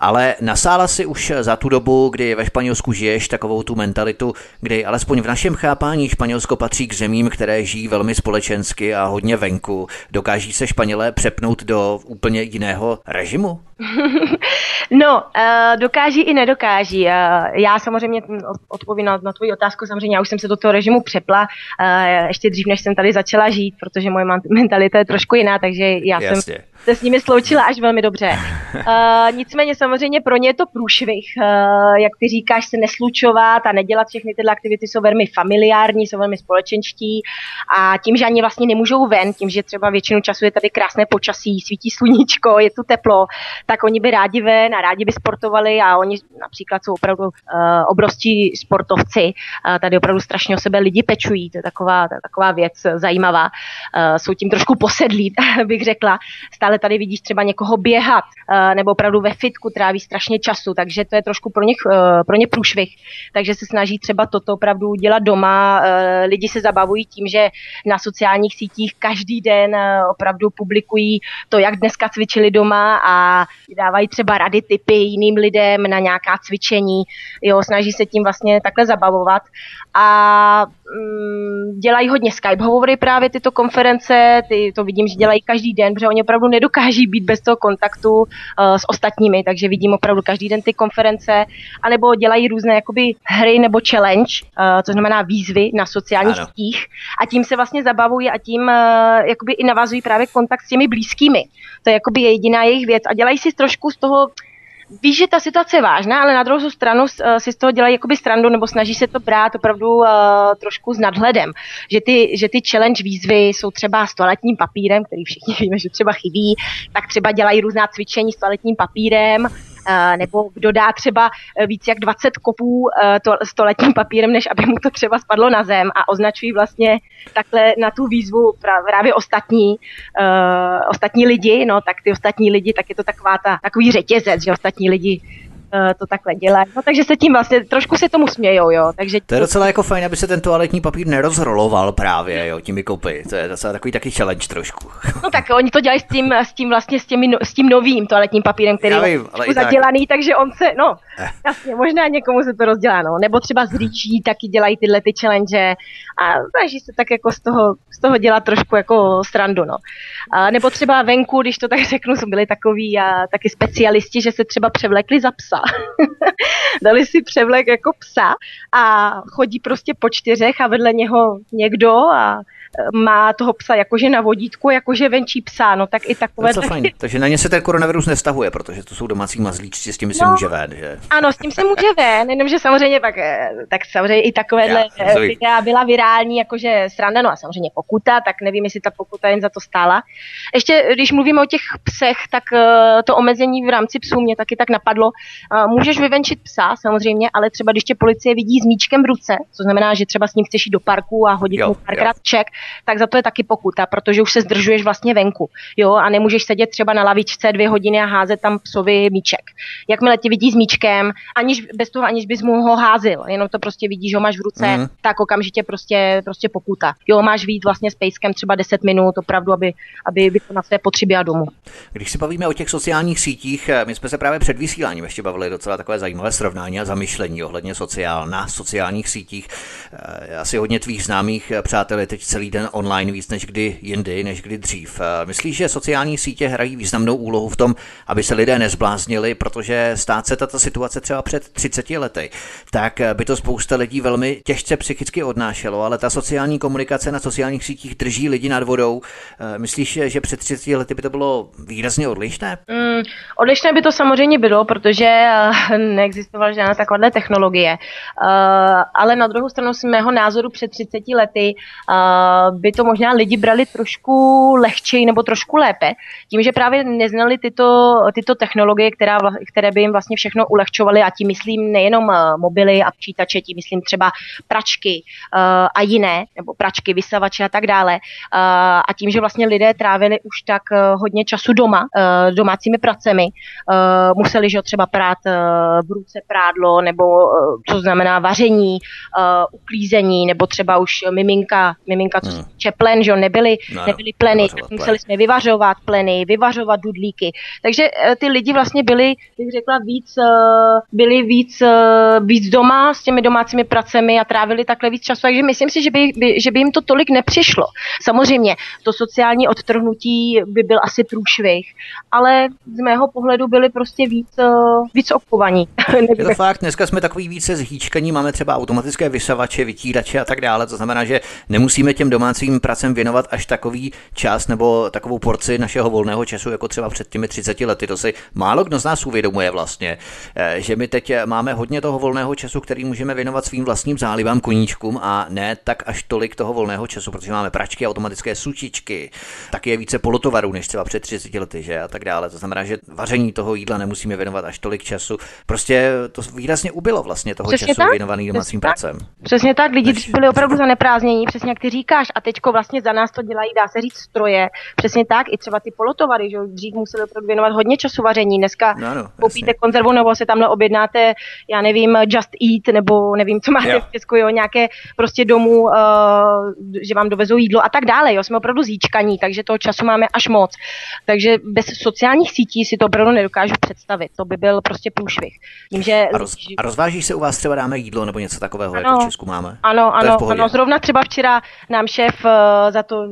Ale nasála si už za tu dobu, kdy ve Španělsku žiješ, takovou tu mentalitu, kdy alespoň v našem chápání Španělsko patří k zemím, které žijí velmi společensky a hodně venku. Dokáží se Španělé přepnout do úplně jiného režimu? (laughs) no, uh, dokáží i nedokáží. Uh, já samozřejmě odpovím na, na tvoji otázku, samozřejmě já už jsem se do toho režimu přepla, uh, ještě dřív, než jsem tady začala žít, protože moje mentalita je trošku jiná, takže já Jasně. jsem se s nimi sloučila až velmi dobře. Uh, (laughs) nicméně samozřejmě pro ně je to průšvih. Uh, jak ty říkáš, se neslučovat a nedělat všechny tyhle aktivity jsou velmi familiární, jsou velmi společenští a tím, že ani vlastně nemůžou ven, tím, že třeba většinu času je tady krásné počasí, svítí sluníčko, je tu teplo, tak oni by rádi ven a rádi by sportovali a oni například jsou opravdu uh, obrovští sportovci. Uh, tady opravdu strašně o sebe lidi pečují, to je taková, to je taková věc zajímavá. Uh, jsou tím trošku posedlí, (laughs) bych řekla neustále tady vidíš třeba někoho běhat, uh, nebo opravdu ve fitku tráví strašně času, takže to je trošku pro ně, uh, pro ně průšvih. Takže se snaží třeba toto opravdu dělat doma. Uh, lidi se zabavují tím, že na sociálních sítích každý den uh, opravdu publikují to, jak dneska cvičili doma a dávají třeba rady, typy jiným lidem na nějaká cvičení. Jo, snaží se tím vlastně takhle zabavovat. A mm, dělají hodně Skype hovory právě tyto konference, ty to vidím, že dělají každý den, protože oni opravdu nedokáží být bez toho kontaktu uh, s ostatními, takže vidím opravdu každý den ty konference, anebo dělají různé jakoby hry nebo challenge, uh, to znamená výzvy na sociálních ano. sítích a tím se vlastně zabavují a tím uh, jakoby i navazují právě kontakt s těmi blízkými. To je jakoby jediná jejich věc a dělají si trošku z toho víš, že ta situace je vážná, ale na druhou stranu uh, si z toho dělají jakoby strandu nebo snaží se to brát opravdu uh, trošku s nadhledem. Že ty, že ty challenge výzvy jsou třeba s toaletním papírem, který všichni (laughs) víme, že třeba chybí, tak třeba dělají různá cvičení s toaletním papírem Eh, nebo kdo dá třeba eh, víc jak 20 kopů eh, to, stoletním papírem, než aby mu to třeba spadlo na zem a označují vlastně takhle na tu výzvu právě ostatní, ostatní lidi, no tak ty ostatní lidi, tak je to taková ta, takový řetězec, že ostatní lidi to takhle dělají. No, takže se tím vlastně trošku se tomu smějou, jo. Takže to je docela jako fajn, aby se ten toaletní papír nerozroloval právě, jo, těmi kopy. To je docela takový taky challenge trošku. No tak oni to dělají s tím, s tím vlastně s, těmi, no, s tím novým toaletní papírem, který vím, je zadělaný, tak. takže on se, no, eh. jasně, možná někomu se to rozdělá, no. Nebo třeba z rýčí taky dělají tyhle ty challenge a snaží se tak jako z toho, z toho dělat trošku jako srandu, no. A nebo třeba venku, když to tak řeknu, jsou byli takový a taky specialisti, že se třeba převlekli za psa. (laughs) Dali si převlek jako psa a chodí prostě po čtyřech a vedle něho někdo a má toho psa jakože na vodítku, jakože venčí psa, no tak i takové. To fajn. Takže na ně se ten koronavirus nestahuje, protože to jsou domácí mazlíčci, s tím se no, může ven, že? Ano, s tím se může ven, jenomže samozřejmě pak, eh, tak samozřejmě i takovéhle eh, videa byla virální, jakože sranda, no a samozřejmě pokuta, tak nevím, jestli ta pokuta jen za to stála. Ještě, když mluvíme o těch psech, tak eh, to omezení v rámci psů mě taky tak napadlo. Můžeš vyvenčit psa, samozřejmě, ale třeba když tě policie vidí s míčkem v ruce, co znamená, že třeba s ním chceš jít do parku a hodit jo, mu párkrát ček, tak za to je taky pokuta, protože už se zdržuješ vlastně venku. Jo, a nemůžeš sedět třeba na lavičce dvě hodiny a házet tam psovi míček. Jakmile tě vidí s míčkem, aniž, bez toho, aniž bys mu ho házil, jenom to prostě vidíš, že ho máš v ruce, mm. tak okamžitě prostě, prostě pokuta. Jo, máš vít vlastně s pejskem třeba 10 minut, opravdu, aby, aby na své potřeby a domů. Když si bavíme o těch sociálních sítích, my jsme se právě před vysíláním ještě bavili docela takové zajímavé srovnání a zamyšlení ohledně sociál, na sociálních sítích. Eh, asi hodně tvých známých přátel je teď celý den online víc než kdy jindy, než kdy dřív. Eh, myslíš, že sociální sítě hrají významnou úlohu v tom, aby se lidé nezbláznili, protože stát se tato situace třeba před 30 lety, tak by to spousta lidí velmi těžce psychicky odnášelo, ale ta sociální komunikace na sociálních sítích drží lidi nad vodou. Eh, myslíš, že před 30 lety by to bylo výrazně odlišné? Mm, odlišné by to samozřejmě bylo, protože eh, neexistovala žádná taková technologie. Ale na druhou stranu z mého názoru před 30 lety by to možná lidi brali trošku lehčej nebo trošku lépe, tím, že právě neznali tyto, tyto technologie, která, které by jim vlastně všechno ulehčovaly a tím myslím nejenom eh, mobily a počítače, tím myslím třeba pračky uh, a jiné, nebo pračky, vysavače a tak dále. Uh, a tím, že vlastně lidé trávili už tak hodně času doma, domácími pracemi, museli, že třeba prát v ruce prádlo, nebo co znamená vaření, uklízení, nebo třeba už miminka, miminka hmm týče plen, že nebyly, no, nebyly pleny, tak museli jsme vyvařovat pleny, vyvařovat dudlíky. Takže eh, ty lidi vlastně byli, bych řekla, víc, eh, byli víc, eh, víc doma s těmi domácími pracemi a trávili takhle víc času. Takže myslím si, že by, by, že by jim to tolik nepřišlo. Samozřejmě, to sociální odtrhnutí by byl asi průšvih, ale z mého pohledu byli prostě víc, víc okovaní. (laughs) Je to fakt, dneska jsme takový více zhýčkaní, máme třeba automatické vysavače, vytírače a tak dále, to znamená, že nemusíme těm domácím pracem věnovat až takový čas nebo takovou porci našeho volného času, jako třeba před těmi 30 lety. To si málo kdo z nás uvědomuje vlastně, eh, že my teď máme hodně toho volného času, který můžeme věnovat svým vlastním zálibám, koníčkům a ne tak až tolik toho volného času, protože máme pračky, automatické sučičky, taky je více polotovarů než třeba před 30 lety, že a tak dále. To znamená, že vaření toho jídla nemusíme věnovat až tolik času. Prostě to výrazně ubylo vlastně toho přesně času tak? věnovaný domácím pracem. Přesně tak, lidi než, byli opravdu zaneprázdnění, přesně jak ty říkáš, objednáš a teďko vlastně za nás to dělají, dá se říct, stroje. Přesně tak, i třeba ty polotovary, že dřív museli opravdu věnovat hodně času vaření. Dneska no, no, koupíte konzervu nebo se tamhle objednáte, já nevím, Just Eat nebo nevím, co máte jo. v Česku, jo, nějaké prostě domů, uh, že vám dovezou jídlo a tak dále. Jo. Jsme opravdu zíčkaní, takže toho času máme až moc. Takže bez sociálních sítí si to opravdu nedokážu představit. To by byl prostě průšvih. Vím, že... a, roz, a rozvážíš se u vás třeba dáme jídlo nebo něco takového, ano, jako v Česku máme? Ano, ano, ano. Zrovna třeba včera nám šéf uh, za, to,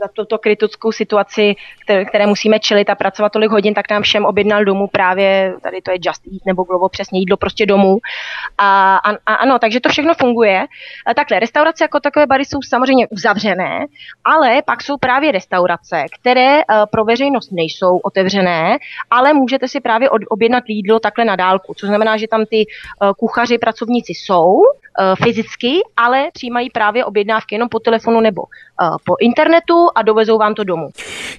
za tuto kritickou situaci, které, které musíme čelit a pracovat tolik hodin, tak nám všem objednal domů právě, tady to je Just Eat nebo Glovo, přesně jídlo prostě domů. A, a, a ano, takže to všechno funguje. Takhle, restaurace jako takové bary jsou samozřejmě uzavřené, ale pak jsou právě restaurace, které uh, pro veřejnost nejsou otevřené, ale můžete si právě objednat jídlo takhle na dálku, což znamená, že tam ty uh, kuchaři, pracovníci jsou fyzicky, ale přijímají právě objednávky jenom po telefonu nebo uh, po internetu a dovezou vám to domů.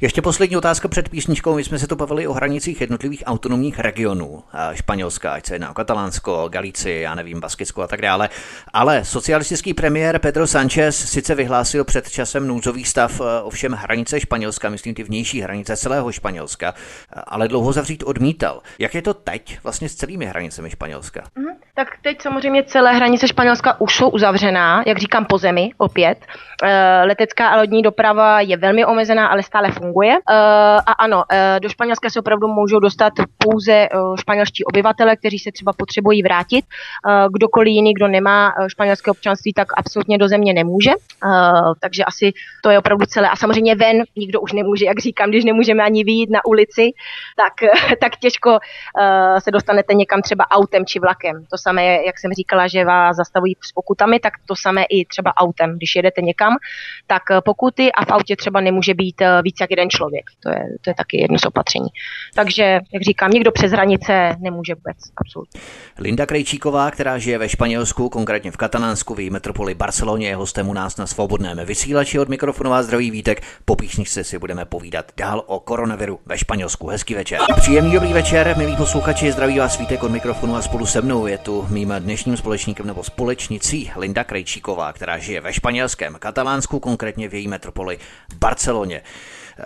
Ještě poslední otázka před písničkou. My jsme se tu bavili o hranicích jednotlivých autonomních regionů. Španělska, ať se jedná o Katalánsko, Galici, já nevím, Baskicko a tak dále. Ale socialistický premiér Pedro Sánchez sice vyhlásil před časem nouzový stav, ovšem hranice Španělska, myslím ty vnější hranice celého Španělska, ale dlouho zavřít odmítal. Jak je to teď vlastně s celými hranicemi Španělska? Mm, tak teď samozřejmě celé hranice Španělska už jsou uzavřená, jak říkám, po zemi opět. E, letecká a lodní doprava je velmi omezená, ale stále funguje. E, a ano, e, do Španělska se opravdu můžou dostat pouze španělští obyvatele, kteří se třeba potřebují vrátit. Kdokoliv jiný, kdo nemá španělské občanství, tak absolutně do země nemůže. Takže asi to je opravdu celé. A samozřejmě ven nikdo už nemůže, jak říkám, když nemůžeme ani vyjít na ulici, tak, (laughs) tak těžko se dostanete někam třeba autem či vlakem. To samé, jak jsem říkala, že vás zastavují s pokutami, tak to samé i třeba autem. Když jedete někam, tak eh, pokuty a v autě třeba nemůže být eh, víc jak jeden člověk. To je, to je taky jedno z opatření. Takže, jak říkám, nikdo přes hranice nemůže vůbec, absolutně. Linda Krejčíková, která žije ve Španělsku, konkrétně v Katalánsku, v metropoli Barceloně, je hostem u nás na svobodném vysílači od mikrofonová zdraví Vítek. Po písničce si budeme povídat dál o koronaviru ve Španělsku. Hezký večer. Příjemný dobrý večer, milí posluchači, zdraví vás Vítek od mikrofonu a spolu se mnou je tu mým dnešním společníkem nebo společnicí Linda Krejčíková, která žije ve španělském Katalánsku, konkrétně v její metropoli Barceloně.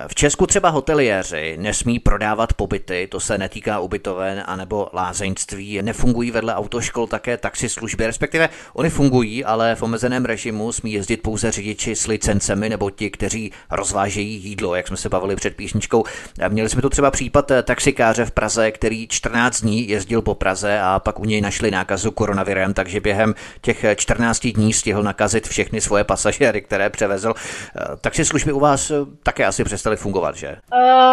V Česku třeba hoteliéři nesmí prodávat pobyty, to se netýká ubytoven anebo lázeňství, nefungují vedle autoškol také taxislužby, respektive oni fungují, ale v omezeném režimu smí jezdit pouze řidiči s licencemi nebo ti, kteří rozvážejí jídlo, jak jsme se bavili před písničkou. Měli jsme tu třeba případ taxikáře v Praze, který 14 dní jezdil po Praze a pak u něj našli nákazu koronavirem, takže během těch 14 dní stihl nakazit všechny svoje pasažéry, které převezl. Taxislužby u vás také asi přes přestali fungovat, že?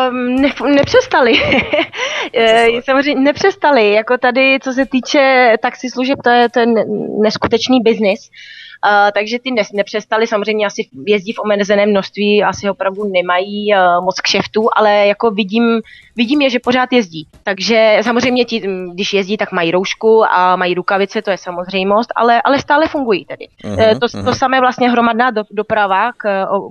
Um, ne, nepřestali. (laughs) nepřestali. Samozřejmě nepřestali. Jako tady, co se týče taxislužeb, to je ten neskutečný biznis. Uh, takže ty ne, nepřestali, samozřejmě asi jezdí v omezeném množství, asi opravdu nemají uh, moc kšeftů, ale jako vidím, vidím je, že pořád jezdí. Takže samozřejmě ti, když jezdí, tak mají roušku a mají rukavice, to je samozřejmost, ale, ale stále fungují tedy. Uh-huh, to, uh-huh. to samé vlastně hromadná do, doprava, k, o,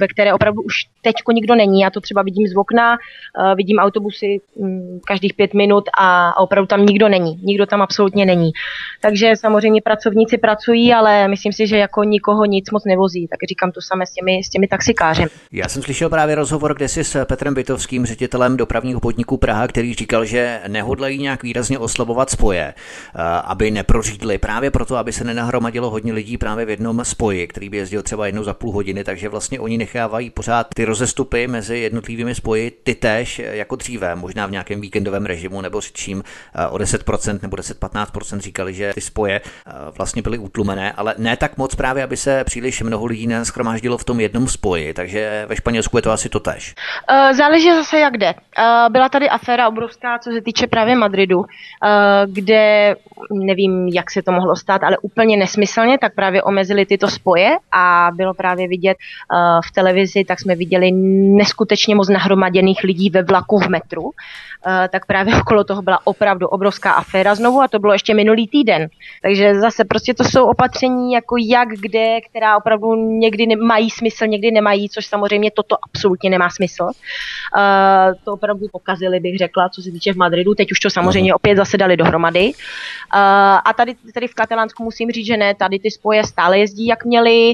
ve které opravdu už teďko nikdo není. Já to třeba vidím z okna, uh, vidím autobusy um, každých pět minut a, a opravdu tam nikdo není. Nikdo tam absolutně není. Takže samozřejmě pracovníci pracují, ale myslím si, že jako nikoho nic moc nevozí. Tak říkám to samé s těmi, s těmi taxikáři. Já jsem slyšel právě rozhovor kde si s Petrem Bytovským, ředitelem dopravního podniku Praha, který říkal, že nehodlají nějak výrazně oslabovat spoje, eh, aby neprořídli, právě proto, aby se nenahromadilo hodně lidí právě v jednom spoji, který by jezdil třeba jednou za půl hodiny, takže vlastně oni nechávají pořád ty rozestupy mezi jednotlivými spoji ty též jako dříve, možná v nějakém víkendovém režimu nebo s čím eh, o 10% nebo 10-15% říkali, že ty spoje eh, vlastně byly utlumené, ale ne tak moc právě, aby se příliš mnoho lidí neschromáždilo v tom jednom spoji, takže ve Španělsku je to asi to tež. Uh, záleží zase jak jde. Uh, byla tady aféra obrovská, co se týče právě Madridu, uh, kde nevím, jak se to mohlo stát, ale úplně nesmyslně, tak právě omezili tyto spoje a bylo právě vidět v televizi, tak jsme viděli neskutečně moc nahromaděných lidí ve vlaku v metru tak právě (laughs) okolo toho byla opravdu obrovská aféra znovu a to bylo ještě minulý týden. Takže zase prostě to jsou opatření jako jak, kde, která opravdu někdy mají smysl, někdy nemají, což samozřejmě toto absolutně nemá smysl. Uh, to opravdu pokazili, bych řekla, co se týče v Madridu. Teď už to samozřejmě opět zase dali dohromady. Uh, a tady, tady v Katalánsku musím říct, že ne, tady ty spoje stále jezdí, jak měli.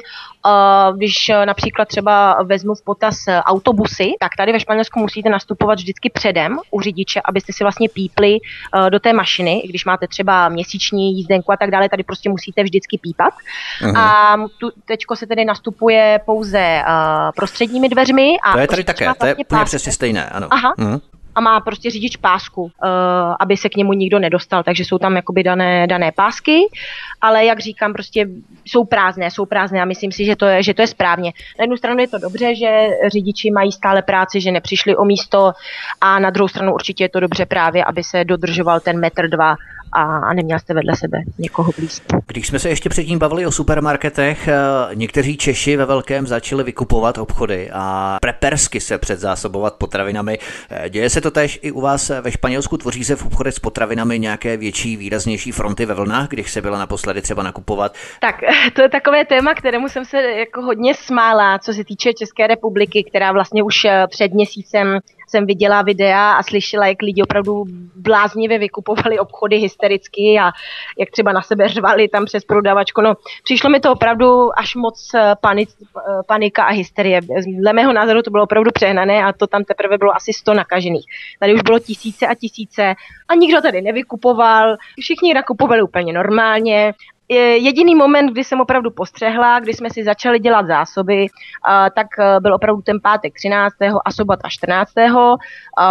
Když například třeba vezmu v potaz autobusy, tak tady ve Španělsku musíte nastupovat vždycky předem u řidiče, abyste si vlastně pípli uh, do té mašiny, když máte třeba měsíční jízdenku a tak dále, tady prostě musíte vždycky pípat. Uh-huh. A tu, teďko se tedy nastupuje pouze uh, prostředními dveřmi. A to je tady také, to je vlastně úplně přesně stejné, ano. Aha. Uh-huh a má prostě řidič pásku, uh, aby se k němu nikdo nedostal, takže jsou tam jakoby dané, dané pásky, ale jak říkám, prostě jsou prázdné, jsou prázdné a myslím si, že to, je, že to je správně. Na jednu stranu je to dobře, že řidiči mají stále práci, že nepřišli o místo a na druhou stranu určitě je to dobře právě, aby se dodržoval ten metr dva a, a neměl jste vedle sebe někoho blízko. Když jsme se ještě předtím bavili o supermarketech, eh, někteří Češi ve velkém začali vykupovat obchody a prepersky se předzásobovat potravinami. Eh, děje se to tež i u vás ve Španělsku? Tvoří se v obchodech s potravinami nějaké větší, výraznější fronty ve vlnách, když se byla naposledy třeba nakupovat? Tak, (laughs) to je takové téma, kterému jsem se jako hodně smála, co se týče České republiky, která vlastně už eh, před měsícem jsem viděla videa a slyšela, jak lidi opravdu bláznivě vykupovali obchody hystericky a jak třeba na sebe řvali tam přes prodavačku. No, přišlo mi to opravdu až moc eh, panic, eh, panika a hysterie. Dle mého názoru to bylo opravdu přehnané a to tam teprve bylo asi 100 nakažených. Tady už bylo tisíce a tisíce a nikdo tady nevykupoval, všichni nakupovali úplně normálně jediný moment, kdy jsem opravdu postřehla, kdy jsme si začali dělat zásoby, tak e, byl opravdu ten pátek 13. a sobota 14.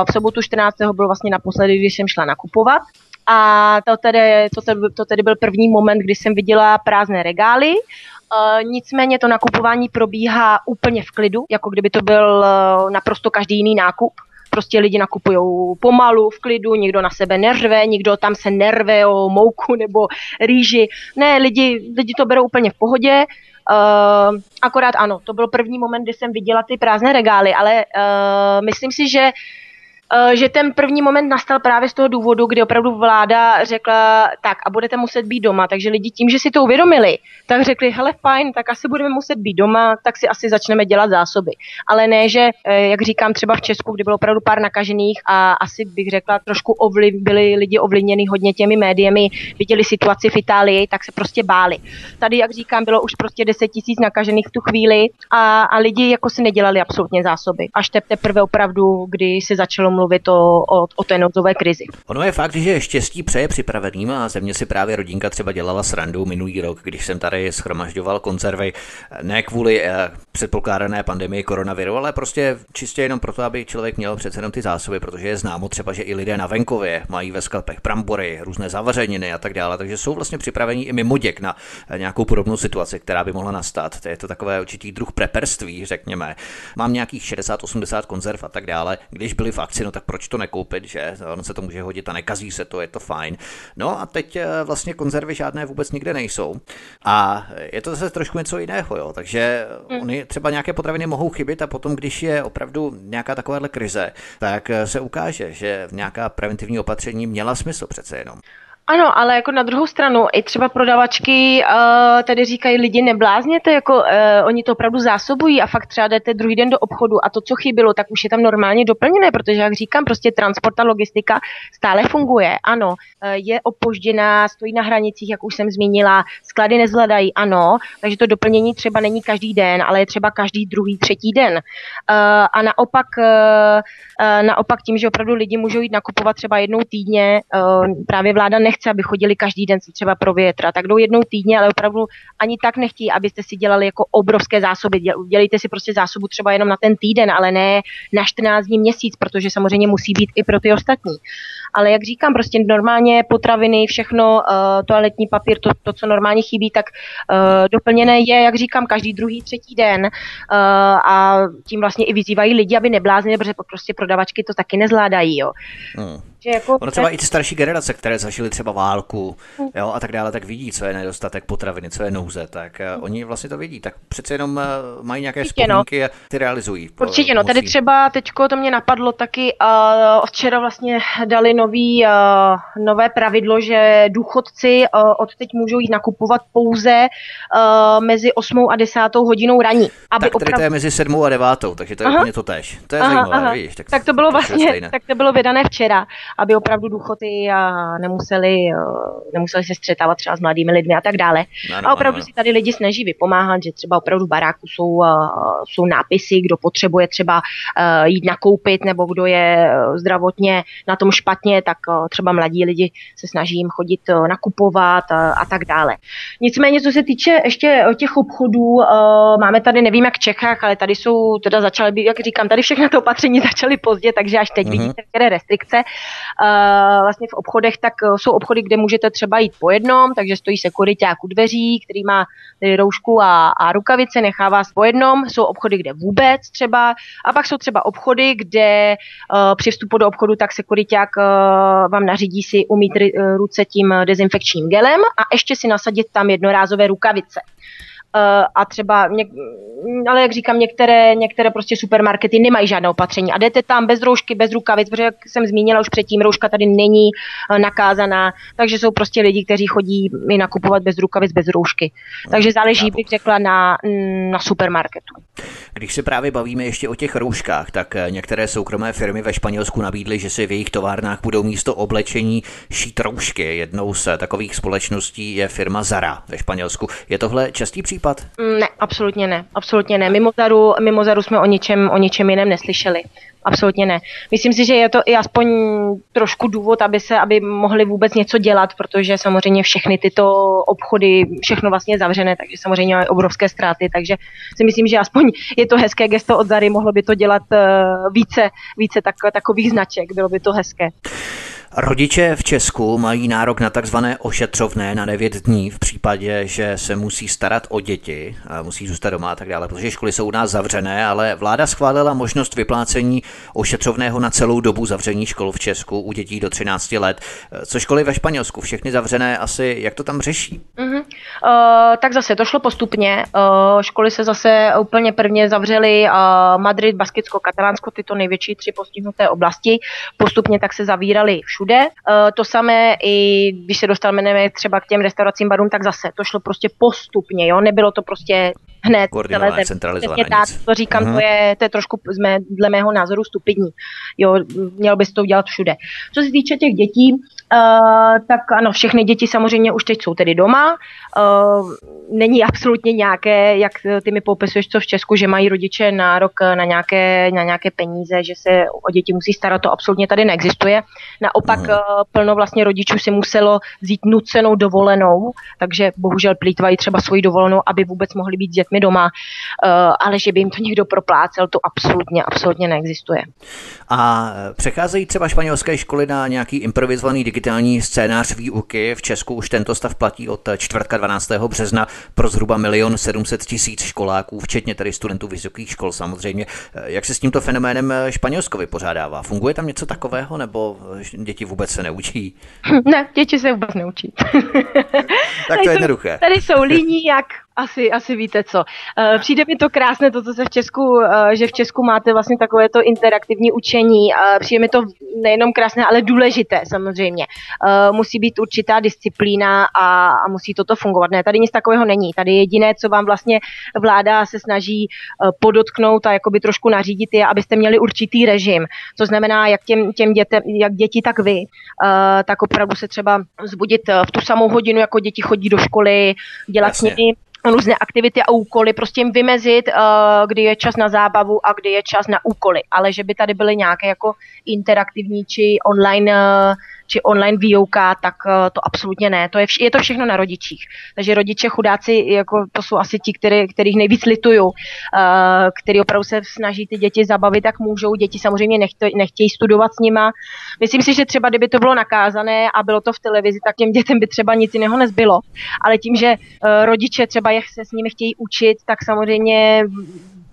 V sobotu 14. byl vlastně naposledy, když jsem šla nakupovat. A to tedy, to, tedy, to tedy byl první moment, kdy jsem viděla prázdné regály. Uh, nicméně to nakupování probíhá úplně v klidu, jako kdyby to byl uh, naprosto každý jiný nákup prostě lidi nakupují pomalu, v klidu, nikdo na sebe nerve, nikdo tam se nerve o mouku nebo rýži. Ne, lidi, lidi to berou úplně v pohodě. Uh, akorát ano, to byl první moment, kdy jsem viděla ty prázdné regály, ale uh, myslím si, že Eh, že ten první moment nastal právě z toho důvodu, kdy opravdu vláda řekla, tak a budete muset být doma. Takže lidi tím, že si to uvědomili, tak řekli, hele fajn, tak asi budeme muset být doma, tak si asi začneme dělat zásoby. Ale ne, že, eh, jak říkám, třeba v Česku, kdy bylo opravdu pár nakažených a asi bych řekla, trošku ovliv, byli lidi ovlivněni hodně těmi médiemi, viděli situaci v Itálii, tak se prostě báli. Tady, jak říkám, bylo už prostě 10 tisíc nakažených v tu chvíli a, a lidi jako si nedělali absolutně zásoby. Až teprve opravdu, kdy se začalo mluvit o, o, o té nouzové krizi. Ono je fakt, že štěstí přeje připraveným a země si právě rodinka třeba dělala srandu minulý rok, když jsem tady schromažďoval konzervy ne kvůli eh, předpokládané pandemii koronaviru, ale prostě čistě jenom proto, aby člověk měl přece jenom ty zásoby, protože je známo třeba, že i lidé na venkově mají ve sklepech brambory, různé zavařeniny a tak dále, takže jsou vlastně připraveni i mimo děk na eh, nějakou podobnou situaci, která by mohla nastat. To je to takové určitý druh preperství, řekněme. Mám nějakých 60-80 konzerv a tak dále. Když byli v akci, no tak proč to nekoupit, že? On se to může hodit a nekazí se to, je to fajn. No a teď eh, vlastně konzervy žádné vůbec nikde nejsou. A je to zase trošku něco jiného, jo. Takže mm. oni třeba nějaké potraviny mohou chybět a potom, když je opravdu nějaká takováhle krize, tak eh, se ukáže, že nějaká preventivní opatření měla smysl přece jenom. Ano, ale jako na druhou stranu, i třeba prodavačky uh, tady říkají, lidi neblázněte, jako uh, oni to opravdu zásobují a fakt třeba jdete druhý den do obchodu a to, co chybilo, tak už je tam normálně doplněné, protože jak říkám, prostě transport a logistika stále funguje. Ano, uh, je opožděná, stojí na hranicích, jak už jsem zmínila, sklady nezvládají, ano, takže to doplnění třeba není každý den, ale je třeba každý druhý, třetí den. Uh, a naopak, uh, naopak tím, že opravdu lidi můžou jít nakupovat třeba jednou týdně, uh, právě vláda nech nechce, aby chodili každý den si třeba pro větra, tak jdou jednou týdně, ale opravdu ani tak nechtí, abyste si dělali jako obrovské zásoby. Dělejte si prostě zásobu třeba jenom na ten týden, ale ne na 14 dní měsíc, protože samozřejmě musí být i pro ty ostatní. Ale jak říkám, prostě normálně potraviny, všechno, uh, toaletní papír, to, to, co normálně chybí, tak uh, doplněné je, jak říkám, každý druhý, třetí den uh, a tím vlastně i vyzývají lidi, aby nebláznili, protože prostě prodavačky to taky nezvládají. Jo. Hmm. Že jako ono třeba i ty starší generace, které zažily třeba válku jo, a tak dále, tak vidí, co je nedostatek potraviny, co je nouze, tak uh, oni vlastně to vidí, tak přece jenom uh, mají nějaké Určitě, no. vzpomínky no. a ty realizují. Určitě, no, tady třeba teďko to mě napadlo taky, uh, včera vlastně dali nový, uh, nové pravidlo, že důchodci uh, od teď můžou jít nakupovat pouze uh, mezi 8 a 10 hodinou raní. Aby tak opravdu... to je mezi 7 a 9, takže to je aha. úplně to tež. To je aha, zajímavé, aha. víš. Tak, tak to bylo vlastně, tak to bylo vydané včera, aby opravdu důchody a nemuseli, nemuseli se střetávat třeba s mladými lidmi a tak dále. No, no, a opravdu no, no. si tady lidi snaží vypomáhat, že třeba opravdu v baráku jsou, jsou nápisy, kdo potřebuje třeba jít nakoupit nebo kdo je zdravotně na tom špatně, tak třeba mladí lidi se snaží jim chodit nakupovat a, a tak dále. Nicméně, co se týče ještě těch obchodů, máme tady, nevím jak v Čechách, ale tady jsou, teda začaly být, jak říkám, tady všechno to opatření (laughs) začaly pozdě, takže až teď mm-hmm. vidíte které restrikce. Uh, vlastně v obchodech, tak uh, jsou obchody, kde můžete třeba jít po jednom, takže stojí sekuriták u dveří, který má roušku a, a rukavice, nechá vás po jednom. Jsou obchody, kde vůbec třeba. A pak jsou třeba obchody, kde uh, při vstupu do obchodu tak sekuriták uh, vám nařídí si umít ruce tím dezinfekčním gelem a ještě si nasadit tam jednorázové rukavice. Eh, a třeba, něk, ale jak říkám, některé, některé prostě supermarkety nemají žádné opatření a jdete tam bez roušky, bez rukavic, protože jak jsem zmínila už předtím, rouška tady není eh, nakázaná, takže jsou prostě lidi, kteří chodí i nakupovat bez rukavic, bez roušky. Takže záleží, bych řekla, na, na supermarketu. Když se právě bavíme ještě o těch rouškách, tak eh, některé soukromé firmy ve Španělsku nabídly, že si v jejich továrnách budou místo oblečení šít roušky. Jednou z takových společností je firma Zara ve Španělsku. Je tohle častý případ? Mm, ne, absolutně ne. Absolutně ne. Mimo Zaru, mimo Zaru jsme o ničem, o ničem jiném neslyšeli. Absolutně ne. Myslím si, že je to i aspoň trošku důvod, aby se, aby mohli vůbec něco dělat, protože samozřejmě všechny tyto obchody, všechno vlastně zavřené, takže samozřejmě mají obrovské ztráty, takže si myslím, že aspoň je to hezké gesto od Zary, mohlo by to dělat eh, více, více tak, takových značek, bylo by to hezké. Rodiče v Česku mají nárok na takzvané ošetřovné na 9 dní v případě, že se musí starat o děti, musí zůstat doma a tak dále, protože školy jsou u nás zavřené, ale vláda schválila možnost vyplácení ošetřovného na celou dobu zavření škol v Česku u dětí do 13 let. Co školy ve Španělsku, všechny zavřené, asi jak to tam řeší? Uh-huh. Uh, tak zase to šlo postupně. Uh, školy se zase úplně prvně zavřely uh, Madrid, Baskicko, Katalánsko, tyto největší tři postihnuté oblasti. Postupně tak se zavíraly všude. Uh, to samé i když se dostaneme třeba k těm restauracím, barům, tak zase to šlo prostě postupně, jo, nebylo to prostě hned celé centralizované tak, to říkám, uh-huh. to, je, to je trošku z mé, dle mého názoru stupidní. Jo, měl bys to udělat všude. Co se týče těch dětí, Uh, tak ano, všechny děti samozřejmě už teď jsou tedy doma. Uh, není absolutně nějaké, jak ty mi popisuješ, co v Česku, že mají rodiče nárok na nějaké, na nějaké peníze, že se o děti musí starat, to absolutně tady neexistuje. Naopak uh, plno vlastně rodičů si muselo vzít nucenou dovolenou, takže bohužel plítvají třeba svoji dovolenou, aby vůbec mohli být s dětmi doma, ale že by jim to někdo proplácel, to absolutně, absolutně neexistuje. A přecházejí třeba španělské školy na nějaký improvizovaný digitální scénář výuky. V Česku už tento stav platí od čtvrtka 12. března pro zhruba milion 700 tisíc školáků, včetně tedy studentů vysokých škol samozřejmě. Jak se s tímto fenoménem Španělsko vypořádává? Funguje tam něco takového, nebo děti vůbec se neučí? (laughs) Ne, děti se vůbec neučí. tak to je jednoduché. Tady jsou líní jak asi, asi víte co. Uh, přijde mi to krásné, to, co se v Česku, uh, že v Česku máte vlastně takové to interaktivní učení. Uh, přijde mi to nejenom krásné, ale důležité samozřejmě. Musí být určitá disciplína a, a musí toto fungovat. Ne, tady nic takového není. Tady jediné, co vám vlastně vláda se snaží podotknout a jakoby trošku nařídit, je, abyste měli určitý režim. Co znamená, jak, těm, těm dětem, jak děti, tak vy, tak opravdu se třeba zbudit v tu samou hodinu, jako děti chodí do školy, dělat s nimi různé aktivity a úkoly, prostě jim vymezit, uh, kdy je čas na zábavu a kdy je čas na úkoly, ale že by tady byly nějaké jako interaktivní či online uh, či online výuka, tak eh, to absolutně ne. To je, vš- je to všechno na rodičích. Takže rodiče chudáci, jako to jsou asi ti, který, kterých nejvíc lituju, uh, který opravdu se snaží ty děti zabavit, tak můžou. Děti samozřejmě nechtějí, nechtějí studovat s nima. Myslím si, že třeba kdyby to bylo nakázané a bylo to v televizi, tak těm dětem by třeba nic jiného nezbylo. Ale tím, že uh, rodiče třeba se s nimi chtějí učit, tak samozřejmě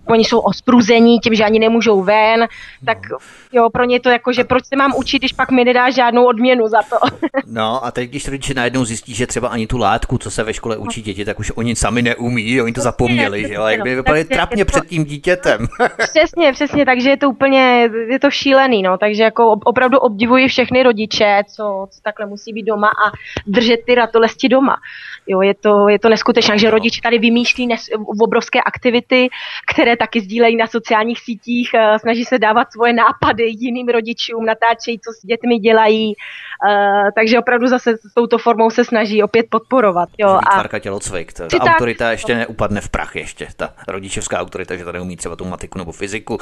oni jsou ospruzení tím, že ani nemůžou ven, tak jo, pro ně to jako, že proč se mám učit, když pak mi nedá žádnou odměnu za to. (laughs) No a teď, když rodiče najednou zjistí, že třeba ani tu látku, co se ve škole učí děti, tak už oni sami neumí, oni to zapomněli, že jo, jak by vypadali trapně před tím dítětem. (laughs) Přesně, přesně, takže je to úplně, je to šílený, no, takže jako opravdu obdivuji všechny rodiče, co, co takhle musí být doma a držet ty ratolesti doma. Jo, je to, je to neskutečné, že rodiče tady vymýšlí nes, obrovské aktivity, které taky sdílejí na sociálních sítích, eh, snaží se dávat svoje nápady jiným rodičům, natáčejí, co s dětmi dělají, uh, takže opravdu zase s touto formou se snaží opět podporovat. Jo, a... tělocvik, ta, ta autorita ještě neupadne v prach ještě, ta rodičovská autorita, že tady umí třeba tu matiku nebo fyziku,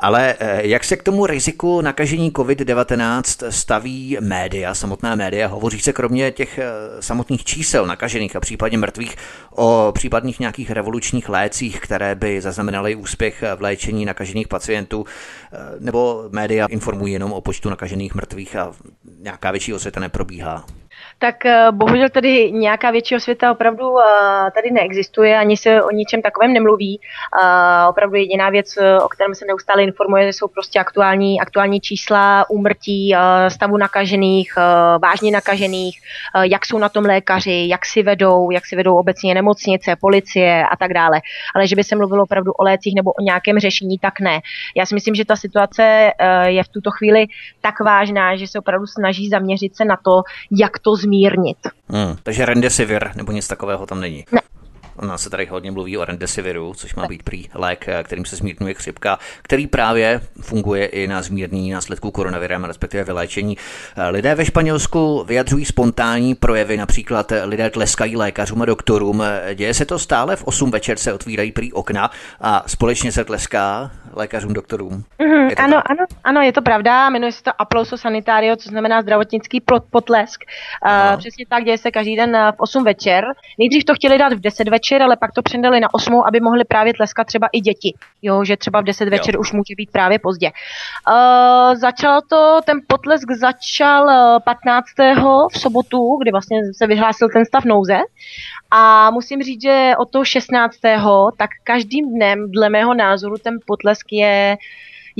ale eh, jak se k tomu riziku nakažení COVID-19 staví média, samotná média, hovoří se kromě těch samotných čísel nakažených a případně mrtvých o případných nějakých revolučních lécích, které by zaznamenaly úspěch v léčení nakažených pacientů, eh, nebo média informují jenom o počtu nakažených mrtvých a nějaká větší osvěta neprobíhá? Tak eh, bohužel tady nějaká větší osvěta opravdu eh, tady neexistuje, ani se o ničem takovém nemluví. Eh, opravdu jediná věc, o kterém se neustále informuje, jsou prostě aktuální, aktuální čísla úmrtí, stavu nakažených, vážně nakažených, jak jsou na tom lékaři, jak si vedou, jak si vedou obecně nemocnice, policie a tak dále. Ale že by se mluvilo opravdu o lécích nebo o nějakém řešení, tak ne. Já si myslím, že ta situace je v tuto chvíli tak vážná, že se opravdu snaží zaměřit se na to, jak to změnit zmírnit. Hmm, takže Rendesivir nebo nic takového tam není. Ne, U nás se tady hodně mluví o Rendesiviru, což má být prý lék, kterým se zmírňuje chřipka, který právě funguje i na zmírnění následků koronavirem, respektive vyléčení. Lidé ve Španělsku vyjadřují spontánní projevy, například lidé tleskají lékařům a doktorům. Děje se to stále, v 8 večer se otvírají prý okna a společně se tleská lékařům, doktorům. Mm-hmm, ano, tak? ano, ano, je to pravda, jmenuje se to aplauso sanitario, co znamená zdravotnický potlesk. Uh, přesně tak, děje se každý den v 8 večer. Nejdřív to chtěli dát v 10 večer, večer, ale pak to přendali na 8, aby mohli právě tleskat třeba i děti. Jo, že třeba v 10 večer jo. už může být právě pozdě. Uh, začalo to, ten potlesk začal 15. v sobotu, kdy vlastně se vyhlásil ten stav nouze. A musím říct, že od toho 16. tak každým dnem, dle mého názoru, ten potlesk je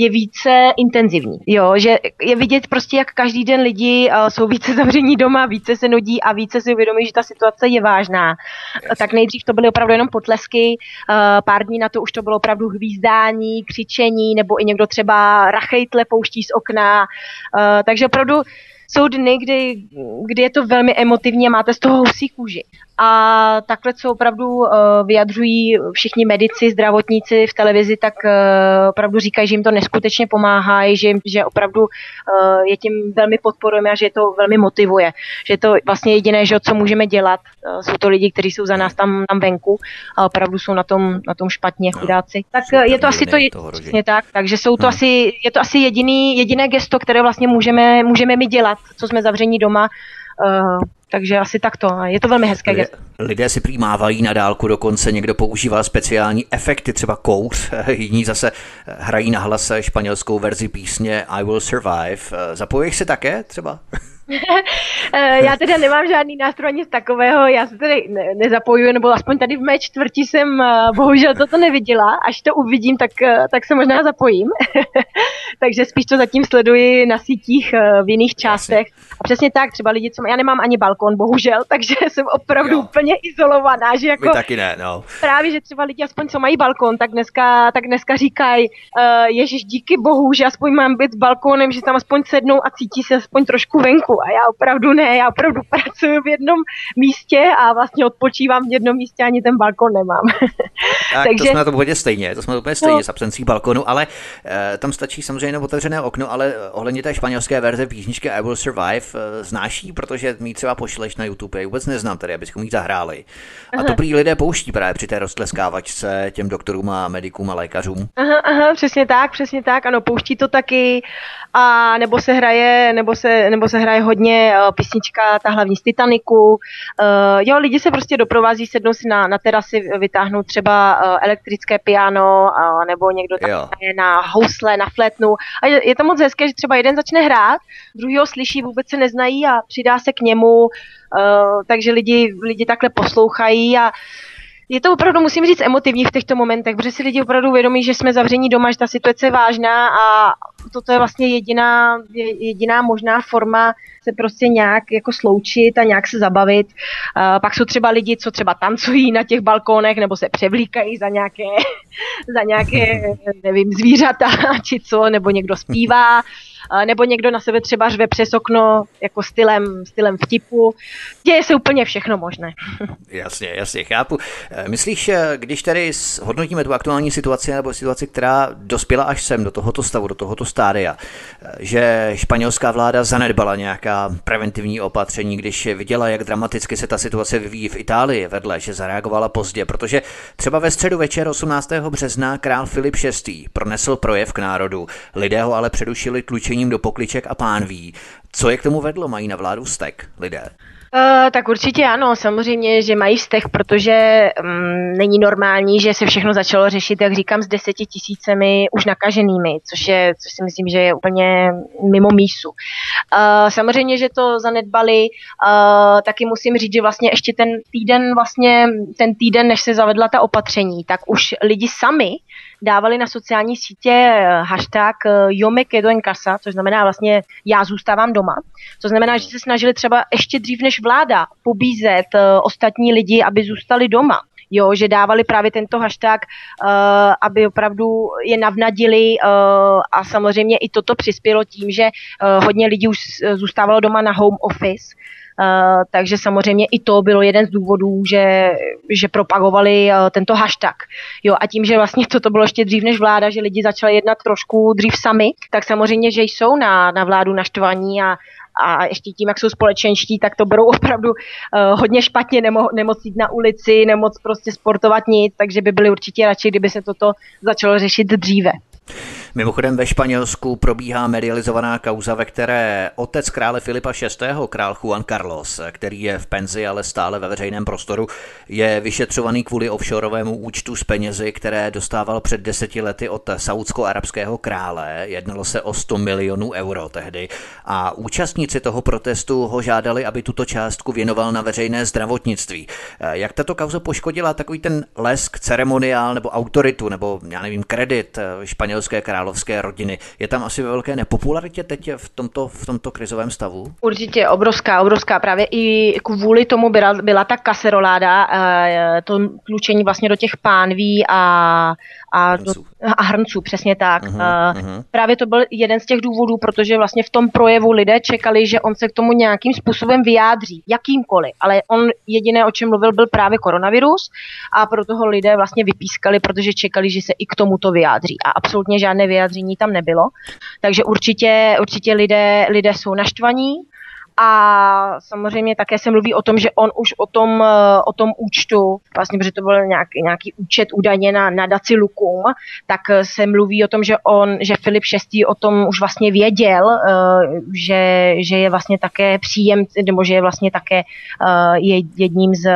je více intenzivní. Jo, že je vidět prostě, jak každý den lidi uh, jsou více (laughs) zavření doma, více se nudí a více si uvědomí, že ta situace je vážná. Yes. Tak nejdřív to byly opravdu jenom potlesky, uh, pár dní na to už to bylo opravdu hvízdání, křičení, nebo i někdo třeba rachejtle pouští z okna. Uh, takže opravdu jsou dny, kdy, kdy je to velmi emotivní a máte z toho husí kůži. A takhle, co opravdu uh, vyjadřují všichni medici, zdravotníci v televizi, tak uh, opravdu říkají, že jim to neskutečně pomáhá, že, že opravdu uh, je tím velmi podporujeme a že je to velmi motivuje. Že je to vlastně jediné, že co můžeme dělat. Jsou to lidi, kteří jsou za nás tam, tam venku a opravdu jsou na tom, na tom špatně, chudáci. Tak je to asi to, je, tak, takže jsou to asi, je to asi jediný, jediné gesto, které vlastně můžeme, můžeme mi dělat, co jsme zavření doma. Uh, takže asi takto. Je to velmi hezké. Lidé, lidé si přijímávají na dálku, dokonce někdo používá speciální efekty, třeba kouř, (laughs) jiní zase hrají na hlase španělskou verzi písně I Will Survive. Zapojíš se také třeba? (laughs) (laughs) Eh, já teda nemám žádný nástroj nic takového, já se tady ne, nezapojuju, nebo aspoň tady v mé čtvrti jsem eh, bohužel toto neviděla, až to uvidím, tak, eh, tak se možná zapojím. (laughs) Takže spíš to zatím sleduji na sítích v jiných částech. A přesně tak, třeba lidi, co já nemám ani balkon, bohužel, (laughs) takže jsem opravdu jo. úplně izolovaná, že jako... My taky ne, no. Právě, že třeba lidi aspoň co mají balkon, tak dneska, tak dneska říkají, uh, ježiš, díky bohu, že aspoň mám být s balkónem, že tam aspoň sednou a cítí se aspoň trošku venku a já opravdu ne, já opravdu (laughs) pracuji v jednom místě a vlastně odpočívám v jednom místě, ani ten balkon nemám. (laughs) Tak Takže... to jsme na to úplně stejně, to jsme úplně stejně no. s absencí balkonu, ale uh, tam stačí samozřejmě jenom otevřené okno, ale ohledně té španělské verze písničky I Will Survive uh, znáší, protože mi třeba pošleš na YouTube, já vůbec neznám tady, abychom jí zahráli. Aha. A to prý lidé pouští právě při té roztleskávačce těm doktorům a medikům a lékařům. Aha, aha, přesně tak, přesně tak, ano, pouští to taky a nebo se hraje, nebo se, nebo se hraje hodně uh, písnička, ta hlavní z Titaniku. Uh, jo, lidi se prostě doprovází, sednou si na, na terasy, vytáhnou třeba uh, elektrické piano, uh, nebo někdo tam na housle, na flétnu. A je, je to moc hezké, že třeba jeden začne hrát, druhý ho slyší, vůbec se neznají a přidá se k němu, uh, takže lidi, lidi takhle poslouchají a je to opravdu, musím říct, emotivní v těchto momentech, protože si lidi opravdu uvědomí, že jsme zavření doma, že ta situace je vážná a toto je vlastně jediná, jediná možná forma se prostě nějak jako sloučit a nějak se zabavit. Uh, pak jsou třeba lidi, co třeba tancují na těch balkónech nebo se převlíkají za nějaké, (laughs) za nějaké nevím, zvířata (laughs) či co, nebo někdo zpívá nebo někdo na sebe třeba řve přes okno jako stylem, stylem vtipu. Děje se úplně všechno možné. (laughs) Jasně, jasně, chápu. Eh, myslíš, eh, když tady hodnotíme tu aktuální situaci nebo situaci, která dospěla až sem, do tohoto stavu, do tohoto stádia, eh, že španělská vláda zanedbala nějaká preventivní opatření, když viděla, jak dramaticky se ta situace vyvíjí v Itálii vedle, že zareagovala pozdě, protože třeba ve středu večer 18. března král Filip VI. pronesl projev k národu, lidé ho ale předušili tlučení oblečením do pokliček a pánví. Co je k tomu vedlo? Mají na vládu vztek lidé? Uh, tak určitě ano, samozřejmě, že mají vzteh, protože um, není normální, že se všechno začalo řešit, jak říkám, s deseti tisícemi už nakaženými, což, je, což si myslím, že je úplně mimo mísu. Uh, samozřejmě, že to zanedbali, uh, taky musím říct, že vlastně ještě ten týden, vlastně ten týden, než se zavedla ta opatření, tak už lidi sami dávali na sociální sítě eh, hashtag eh, Yo me quedo en casa, což znamená vlastně já zůstávám doma. To znamená, že se snažili třeba ještě dřív než vláda pobízet eh, ostatní lidi, aby zůstali doma jo, že dávali právě tento hashtag, uh, aby opravdu je navnadili uh, a samozřejmě i toto přispělo tím, že uh, hodně lidí už zůstávalo doma na home office, takže samozřejmě i to bylo jeden z důvodů, že, že propagovali uh, tento hashtag. Jo, a tím, že vlastně toto bylo ještě dřív než vláda, že lidi začali jednat trošku dřív sami, tak samozřejmě, že jsou na, na vládu naštvaní a, a ještě tím, jak jsou společenští, tak to berou (laughs) opravdu uh, hodně špatně, nemo, nemoc jít na ulici, nemoc prostě sportovat nic, takže by byli určitě radši, kdyby se toto začalo řešit dříve. Mimochodem ve Španělsku probíhá medializovaná kauza, ve které otec krále Filipa VI., král Juan Carlos, který je v penzi, ale stále ve veřejném prostoru, je vyšetřovaný kvůli offshoreovému účtu s penězi, které dostával před deseti lety od saudsko-arabského krále. Jednalo se o 100 milionů euro tehdy a účastníci toho protestu ho žádali, aby tuto částku věnoval na veřejné zdravotnictví. Jak tato kauza poškodila takový ten lesk, ceremoniál nebo autoritu nebo já nevím, kredit španělské krále královské rodiny. Je tam asi ve velké nepopularitě teď v tomto, v tomto krizovém stavu? Určitě obrovská, obrovská. Právě i kvůli tomu byla, byla ta kaseroláda, eh, to tlučení vlastně do těch pánví a, a, do, a hrnců, přesně tak. Uh-huh, uh-huh. Právě to byl jeden z těch důvodů, protože vlastně v tom projevu lidé čekali, že on se k tomu nějakým způsobem vyjádří, jakýmkoliv, ale on jediné, o čem mluvil, byl právě koronavirus a proto ho lidé vlastně vypískali, protože čekali, že se i k tomuto vyjádří a absolutně žádné vyjádření tam nebylo. Takže určitě, určitě lidé, lidé jsou naštvaní, a samozřejmě také se mluví o tom, že on už o tom, eh, o tom účtu, vlastně, protože to byl nějaký, nějaký účet údajně na nadaci Lukum, tak eh, se mluví o tom, že on, že Filip VI. o tom už vlastně věděl, eh, že, že je vlastně také příjem, nebo že je vlastně také je jedním z,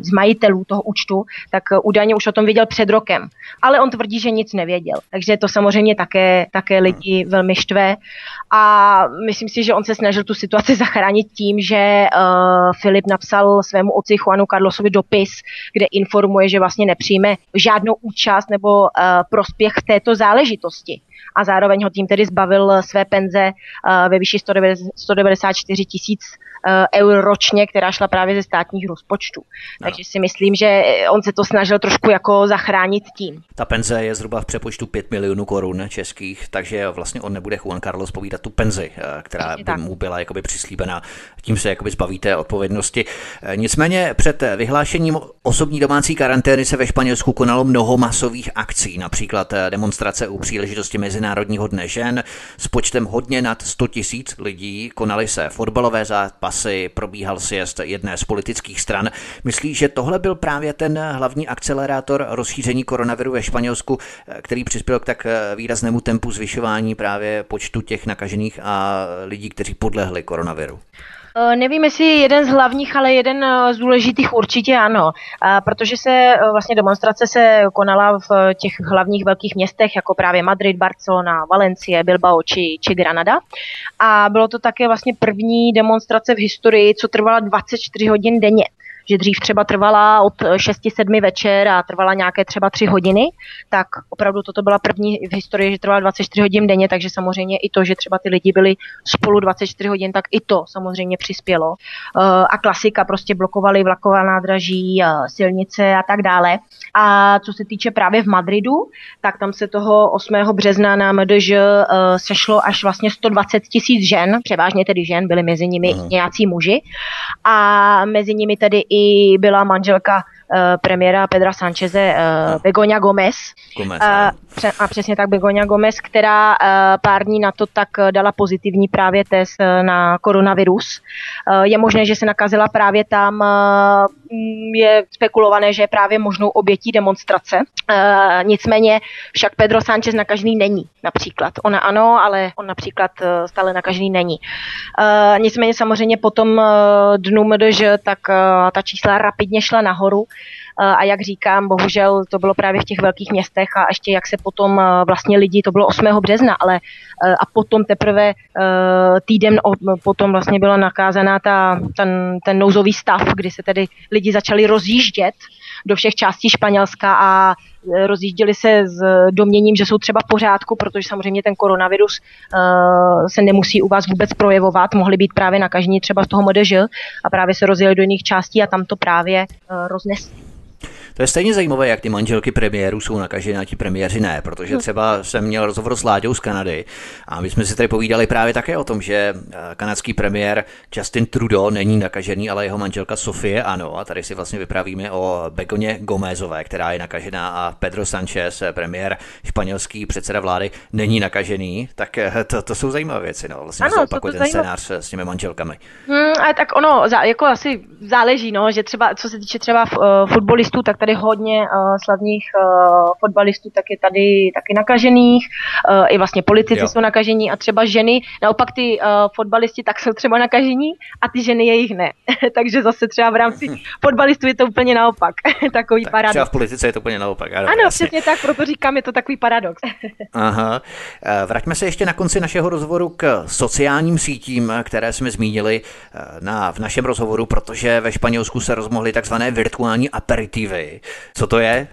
z majitelů toho účtu, tak údajně už o tom věděl před rokem. Ale on tvrdí, že nic nevěděl. Takže to samozřejmě také, také lidi velmi štve. A myslím si, že on se snažil tu situaci (laughs) zachránit tím, že uh, Filip napsal svému otci Juanu Carlosovi dopis, kde informuje, že vlastně nepřijme žádnou účast nebo uh, prospěch této záležitosti. A zároveň ho tím tedy zbavil své penze uh, ve výši 194 tisíc eur ročně, která šla právě ze státních rozpočtů. No. Takže si myslím, že on se to snažil trošku jako zachránit tím. Ta penze je zhruba v přepočtu 5 milionů korun českých, takže vlastně on nebude Juan Carlos povídat tu penzi, eh, která by mu byla jakoby přislíbena. Tím se jakoby zbavíte odpovědnosti. Eh, nicméně před vyhlášením osobní domácí karantény se ve Španělsku konalo mnoho masových akcí, například demonstrace u příležitosti Mezinárodního dne žen s počtem hodně nad 100 tisíc lidí. Konaly se fotbalové zápasy, asi probíhal sjezd jedné z politických stran. Myslí, že tohle byl právě ten hlavní akcelerátor rozšíření koronaviru ve Španělsku, který přispěl k tak výraznému tempu zvyšování právě počtu těch nakažených a lidí, kteří podlehli koronaviru? Eh, nevím, jestli jeden z hlavních, ale jeden eh, z důležitých určitě ano, protože se eh, vlastně demonstrace se konala v těch hlavních velkých městech, jako právě Madrid, Barcelona, Valencie, Bilbao či, či Granada. A bylo to také vlastně první demonstrace v historii, co trvala 24 hodin denně že dřív třeba trvala od 6-7 večer a trvala nějaké třeba 3 hodiny, tak opravdu toto byla první v historii, že trvala 24 hodin denně, takže samozřejmě i to, že třeba ty lidi byli spolu 24 hodin, tak i to samozřejmě přispělo. Eh, a klasika, prostě blokovali vlaková nádraží, eh, silnice a tak dále. A co se týče právě v Madridu, tak tam se toho 8. března na MDŽ eh, sešlo až vlastně 120 tisíc žen, převážně tedy žen, byly mezi nimi Aha. nějací muži. A mezi nimi tedy i byla manželka uh, premiéra Pedra Sancheze, uh, Begonia Gomez. Gomez uh, a přesně tak Begonia Gomez, která pár dní na to tak dala pozitivní právě test na koronavirus. Je možné, že se nakazila právě tam, je spekulované, že je právě možnou obětí demonstrace. Uh, nicméně však Pedro Sánchez nakažený není například. Ona ano, ale on například stále nakažený není. Uh, nicméně samozřejmě po tom uh, dnu MDŽ, tak ta čísla rapidně šla nahoru. A jak říkám, bohužel to bylo právě v těch velkých městech a ještě jak se potom vlastně lidi, to bylo 8. března, ale a potom teprve týden potom vlastně byla nakázaná ta, ten, ten nouzový stav, kdy se tedy lidi začali rozjíždět do všech částí Španělska a rozjížděli se s doměním, že jsou třeba v pořádku, protože samozřejmě ten koronavirus uh, se nemusí u vás vůbec projevovat, mohli být právě nakažení třeba z toho MDŽ a právě se rozjeli do jiných částí a tam to právě uh, roznesli. To je stejně zajímavé, jak ty manželky premiérů jsou nakažené a ti premiéři ne, protože hm. třeba jsem měl rozhovor s Láďou z Kanady a my jsme si tady povídali právě také o tom, že eh, kanadský premiér Justin Trudeau není nakažený, ale jeho manželka Sofie ano. A tady si vlastně vypravíme o Begoně Gomezové, která je nakažená a Pedro Sanchez, eh, premiér španělský předseda vlády, není nakažený. Tak eh, to, to jsou zajímavé věci. No. Vlastně ano, se opakuje ten zajímavé. scénář s těmi manželkami. Hmm, ale tak ono, jako asi záleží, no, že třeba, co se týče třeba fotbalistů, tak tady hodně uh, slavných uh, fotbalistů, tak je tady taky nakažených, uh, i vlastně politici jo. jsou nakažení a třeba ženy, naopak ty uh, fotbalisti tak jsou třeba nakažení a ty ženy jejich ne. (laughs) Takže zase třeba v rámci (laughs) fotbalistů je to úplně naopak. (laughs) takový tak paradox. Třeba v politice je to úplně naopak. Ano, ano přesně tak, proto říkám, je to takový paradox. Aha. Vraťme se ještě na konci našeho rozhovoru k sociálním sítím, které jsme zmínili na, v našem rozhovoru, protože ve Španělsku se rozmohly takzvané virtuální aperitivy. Co to je?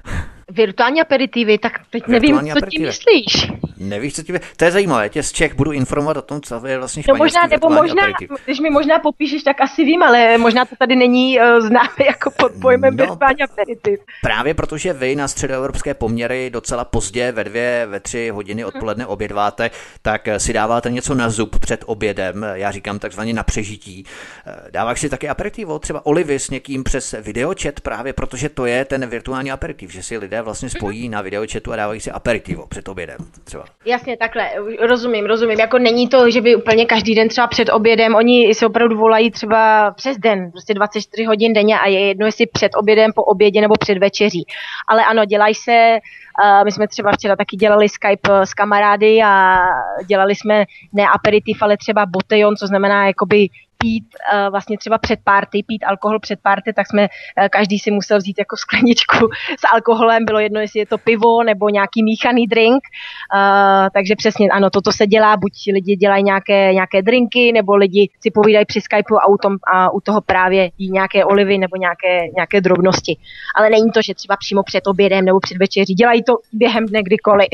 Virtuální aperitivy, tak teď Virtuální nevím, co tím myslíš. Nevíš, co tím To je zajímavé, tě z Čech budu informovat o tom, co je vlastně No možná, nebo možná, aperitiv. když mi možná popíšeš, tak asi vím, ale možná to tady není uh, známe jako pod pojmem no, virtuální aperitiv. Právě protože vy na středoevropské poměry docela pozdě ve dvě, ve tři hodiny odpoledne obědváte, tak eh, si dáváte něco na zub před obědem, já říkám takzvaně na přežití. Eh, dáváš si taky aperitivo, třeba olivy s někým přes videočet, právě protože to je ten virtuální aperitiv, že si lidé vlastně spojí na videočetu a dávají si aperitivo před obědem třeba. Jasně, takhle, rozumím, rozumím. Jako není to, že by úplně každý den třeba před obědem, oni se opravdu volají třeba přes den, prostě 24 hodin denně a je jedno, jestli před obědem, po obědě nebo před večeří. Ale ano, dělají se, uh, my jsme třeba včera taky dělali Skype s kamarády a dělali jsme ne aperitiv, ale třeba botejon, co znamená jakoby pít uh, vlastně třeba před party, pít alkohol před party, tak jsme, uh, každý si musel vzít jako skleničku (laughs) s alkoholem, bylo jedno, jestli je to pivo nebo nějaký míchaný drink, uh, takže přesně ano, toto se dělá, buď lidi dělají nějaké, nějaké drinky, nebo lidi si povídají při Skypeu a u, tom, a u toho právě jí nějaké olivy nebo nějaké, nějaké drobnosti. Ale není to, že třeba přímo před obědem nebo před večeří, dělají to během dne kdykoliv.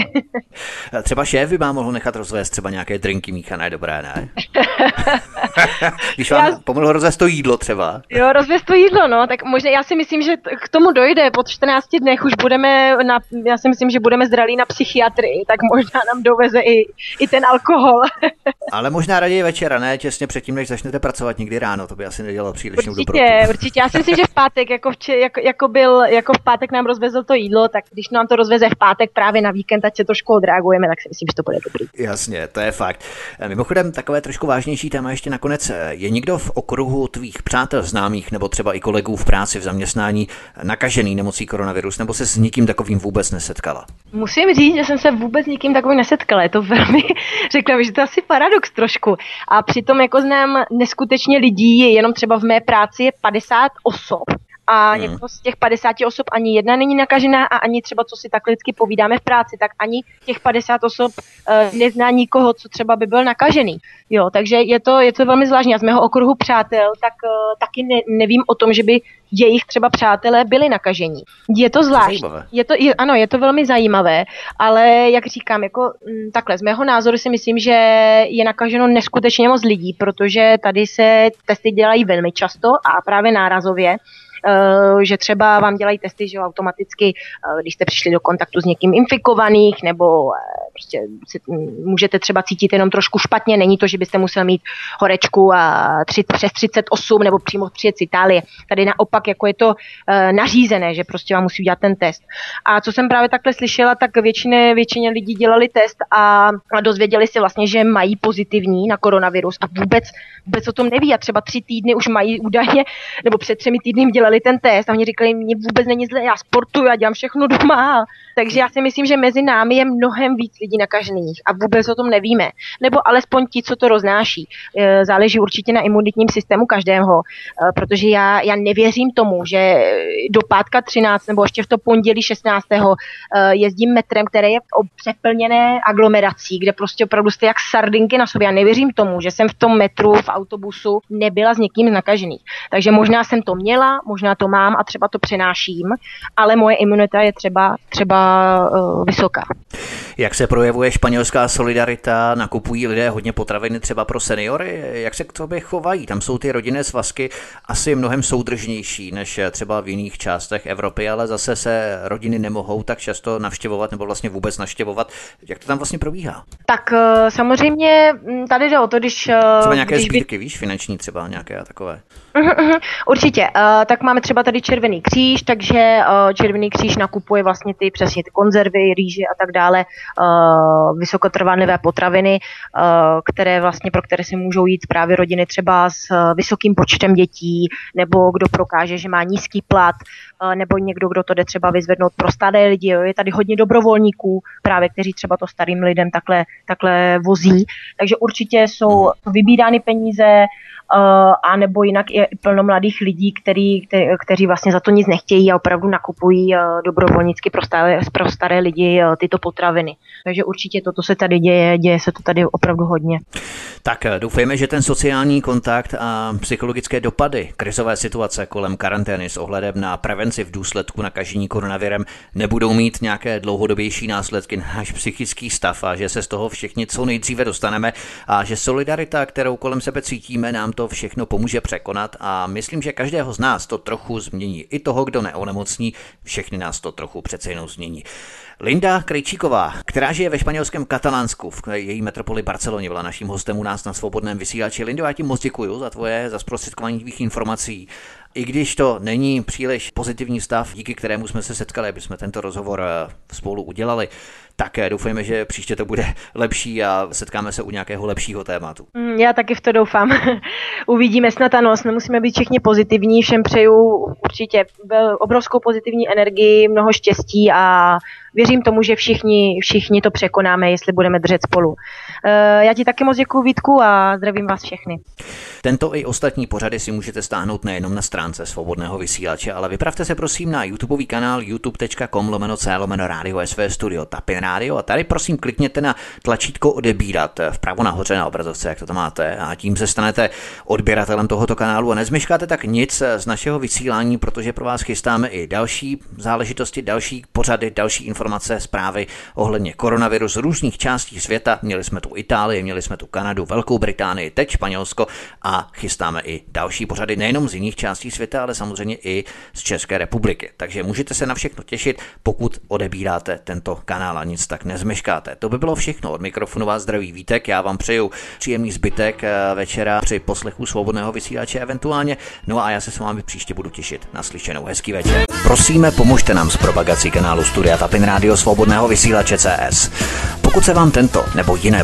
(laughs) třeba šéf by vám mohl nechat rozvést třeba nějaké drinky míchané, dobré, ne? (laughs) Když vám já... pomohlo rozvést to jídlo třeba. Jo, rozvést to jídlo, no, tak možná já si myslím, že k tomu dojde. Po 14 dnech už budeme, na, já si myslím, že budeme zdralí na psychiatrii, tak možná nám doveze i, i ten alkohol. (laughs) Ale možná raději večera, ne? Těsně předtím, než začnete pracovat někdy ráno, to by asi nedělalo příliš určitě, dobrotu. Určitě, já si myslím, že v pátek, jako, vče, jako, jako, byl, jako v pátek nám rozvezl to jídlo, tak když nám to rozveze v pátek právě na víkend, ať se trošku odreagujeme, tak si myslím, že to bude dobrý. Jasně, to je fakt. Mimochodem, takové trošku vážnější téma ještě nakonec. Je někdo v okruhu tvých přátel, známých nebo třeba i kolegů v práci, v zaměstnání nakažený nemocí koronavirus, nebo se s nikým takovým vůbec nesetkala? Musím říct, že jsem se vůbec nikým takovým nesetkala. Je to (laughs) velmi, řekla bych, že to je asi paradox trošku. A přitom jako znám neskutečně lidí, jenom třeba v mé práci je 50 osob, a hmm. jako z těch 50 osob ani jedna není nakažená a ani třeba, co si tak lidsky povídáme v práci, tak ani těch 50 osob uh, nezná nikoho, co třeba by byl nakažený. Jo, takže je to, je to velmi zvláštní. A z mého okruhu přátel, tak uh, taky ne, nevím o tom, že by jejich třeba přátelé byli nakažení. Je to zvláštní. Je to, je, ano, je to velmi zajímavé, ale jak říkám, jako m, mm, takhle, z mého názoru si myslím, že je nakaženo neskutečně moc lidí, protože tady se testy dělají velmi často a právě nárazově. Eh, že třeba vám dělají testy, že automaticky, eh, když jste přišli do kontaktu s někým infikovaných, nebo eh, prostě si, můžete třeba cítit jenom trošku špatně, není to, že byste musel mít horečku a tři, přes 38 nebo přímo přijet z Itálie. Tady naopak jako je to nařízené, že prostě vám musí udělat ten test. A co jsem právě takhle slyšela, tak většině, většině lidí dělali test a, dozvěděli si vlastně, že mají pozitivní na koronavirus a vůbec, vůbec o tom neví a třeba tři týdny už mají údajně, nebo před třemi týdny dělali dělali ten test a oni říkali, mě vůbec není zle, já sportuju, já dělám všechno doma. Takže já si myslím, že mezi námi je mnohem víc lidí nakažených a vůbec o tom nevíme. Nebo alespoň ti, co to roznáší. E, záleží určitě na imunitním systému každého, e, protože já, já nevěřím tomu, že do pátka 13 nebo ještě v to pondělí 16. E, jezdím metrem, který je přeplněné aglomerací, kde prostě opravdu jste jak sardinky na sobě. Já nevěřím tomu, že jsem v tom metru, v autobusu nebyla s někým nakažený. Takže možná jsem to měla, možná to mám a třeba to přenáším, ale moje imunita je třeba, třeba uh, vysoká. Jak se projevuje španělská solidarita? Nakupují lidé hodně potraviny třeba pro seniory? Jak se k tobě chovají? Tam jsou ty rodinné svazky asi mnohem soudržnější než třeba v jiných částech Evropy, ale zase se rodiny nemohou tak často navštěvovat nebo vlastně vůbec navštěvovat. Jak to tam vlastně probíhá? Tak eh, samozřejmě mm, tady jde o to, když... Eh, třeba nějaké když sbírky, by... víš, finanční třeba nějaké a takové. určitě. Uh, tak máme třeba tady Červený kříž, takže Červený kříž nakupuje vlastně ty přesně ty konzervy, rýže a tak dále, vysokotrvanlivé potraviny, uh, které vlastně pro které si můžou jít právě rodiny třeba s uh, vysokým počtem dětí, nebo kdo prokáže, že má nízký plat, nebo někdo, kdo to jde třeba vyzvednout pro staré lidi. Je tady hodně dobrovolníků, právě kteří třeba to starým lidem takhle, takhle vozí. Takže určitě jsou vybírány peníze, Eh, a nebo jinak je plno mladých lidí, který, kte, kteří vlastně za to nic nechtějí a opravdu nakupují eh, dobrovolnicky pro staré, pro staré lidi eh, tyto potraviny. Takže určitě toto se tady děje, děje se to tady opravdu hodně. Tak doufejme, že ten sociální kontakt a psychologické dopady krizové situace kolem karantény s ohledem na prevenci v důsledku nakažení koronavirem nebudou mít nějaké dlouhodobější následky na náš psychický stav a že se z toho všichni co nejdříve dostaneme a že solidarita, kterou kolem sebe cítíme, nám to všechno pomůže překonat a myslím, že každého z nás to trochu změní. I toho, kdo neonemocní, všechny nás to trochu přece jenom změní. Linda Krejčíková, která žije ve španělském Katalánsku, v její metropoli Barceloně, byla naším hostem u nás na svobodném vysílači. Lindo, já ti moc děkuji za tvoje, za zprostředkování tvých informací. I když to není příliš pozitivní stav, díky kterému jsme se setkali, aby jsme tento rozhovor eh, spolu udělali, tak doufejme, že příště to bude lepší a setkáme se u nějakého lepšího tématu. Mm, já taky v to doufám. (laughs) Uvidíme snad ano, nemusíme být všichni pozitivní, všem přeju určitě obrovskou pozitivní energii, mnoho štěstí a věřím tomu, že všichni, všichni to překonáme, jestli budeme držet spolu. Eh, já ti taky moc děkuji Vítku a zdravím vás všechny. Tento i ostatní pořady si můžete stáhnout nejenom na stránce svobodného vysílače, ale vypravte se prosím na YouTubeový kanál youtube.com lomeno c lomeno radio sv studio Tapin Radio a tady prosím klikněte na tlačítko odebírat vpravo nahoře na obrazovce, jak to tam máte a tím se stanete odběratelem tohoto kanálu a nezmeškáte tak nic z našeho vysílání, protože pro vás chystáme i další záležitosti, další pořady, další informace, zprávy ohledně koronaviru z různých částí světa. Měli jsme tu Itálii, měli jsme tu Kanadu, Velkou Británii, teď Španělsko a chystáme i další pořady nejenom z jiných částí světa, ale samozřejmě i z České republiky. Takže můžete se na všechno těšit, pokud odebíráte tento kanál a nic tak nezmeškáte. To by bylo všechno. Od mikrofonu vás zdraví Vítek, já vám přeju příjemný zbytek eh, večera při poslechu svobodného vysílače eventuálně. No a já se s vámi příště budu těšit. Naslyšenou hezký večer. Prosíme, pomožte nám s propagací kanálu Studia Tapin Radio Svobodného vysílače CS. Pokud se vám tento nebo jiné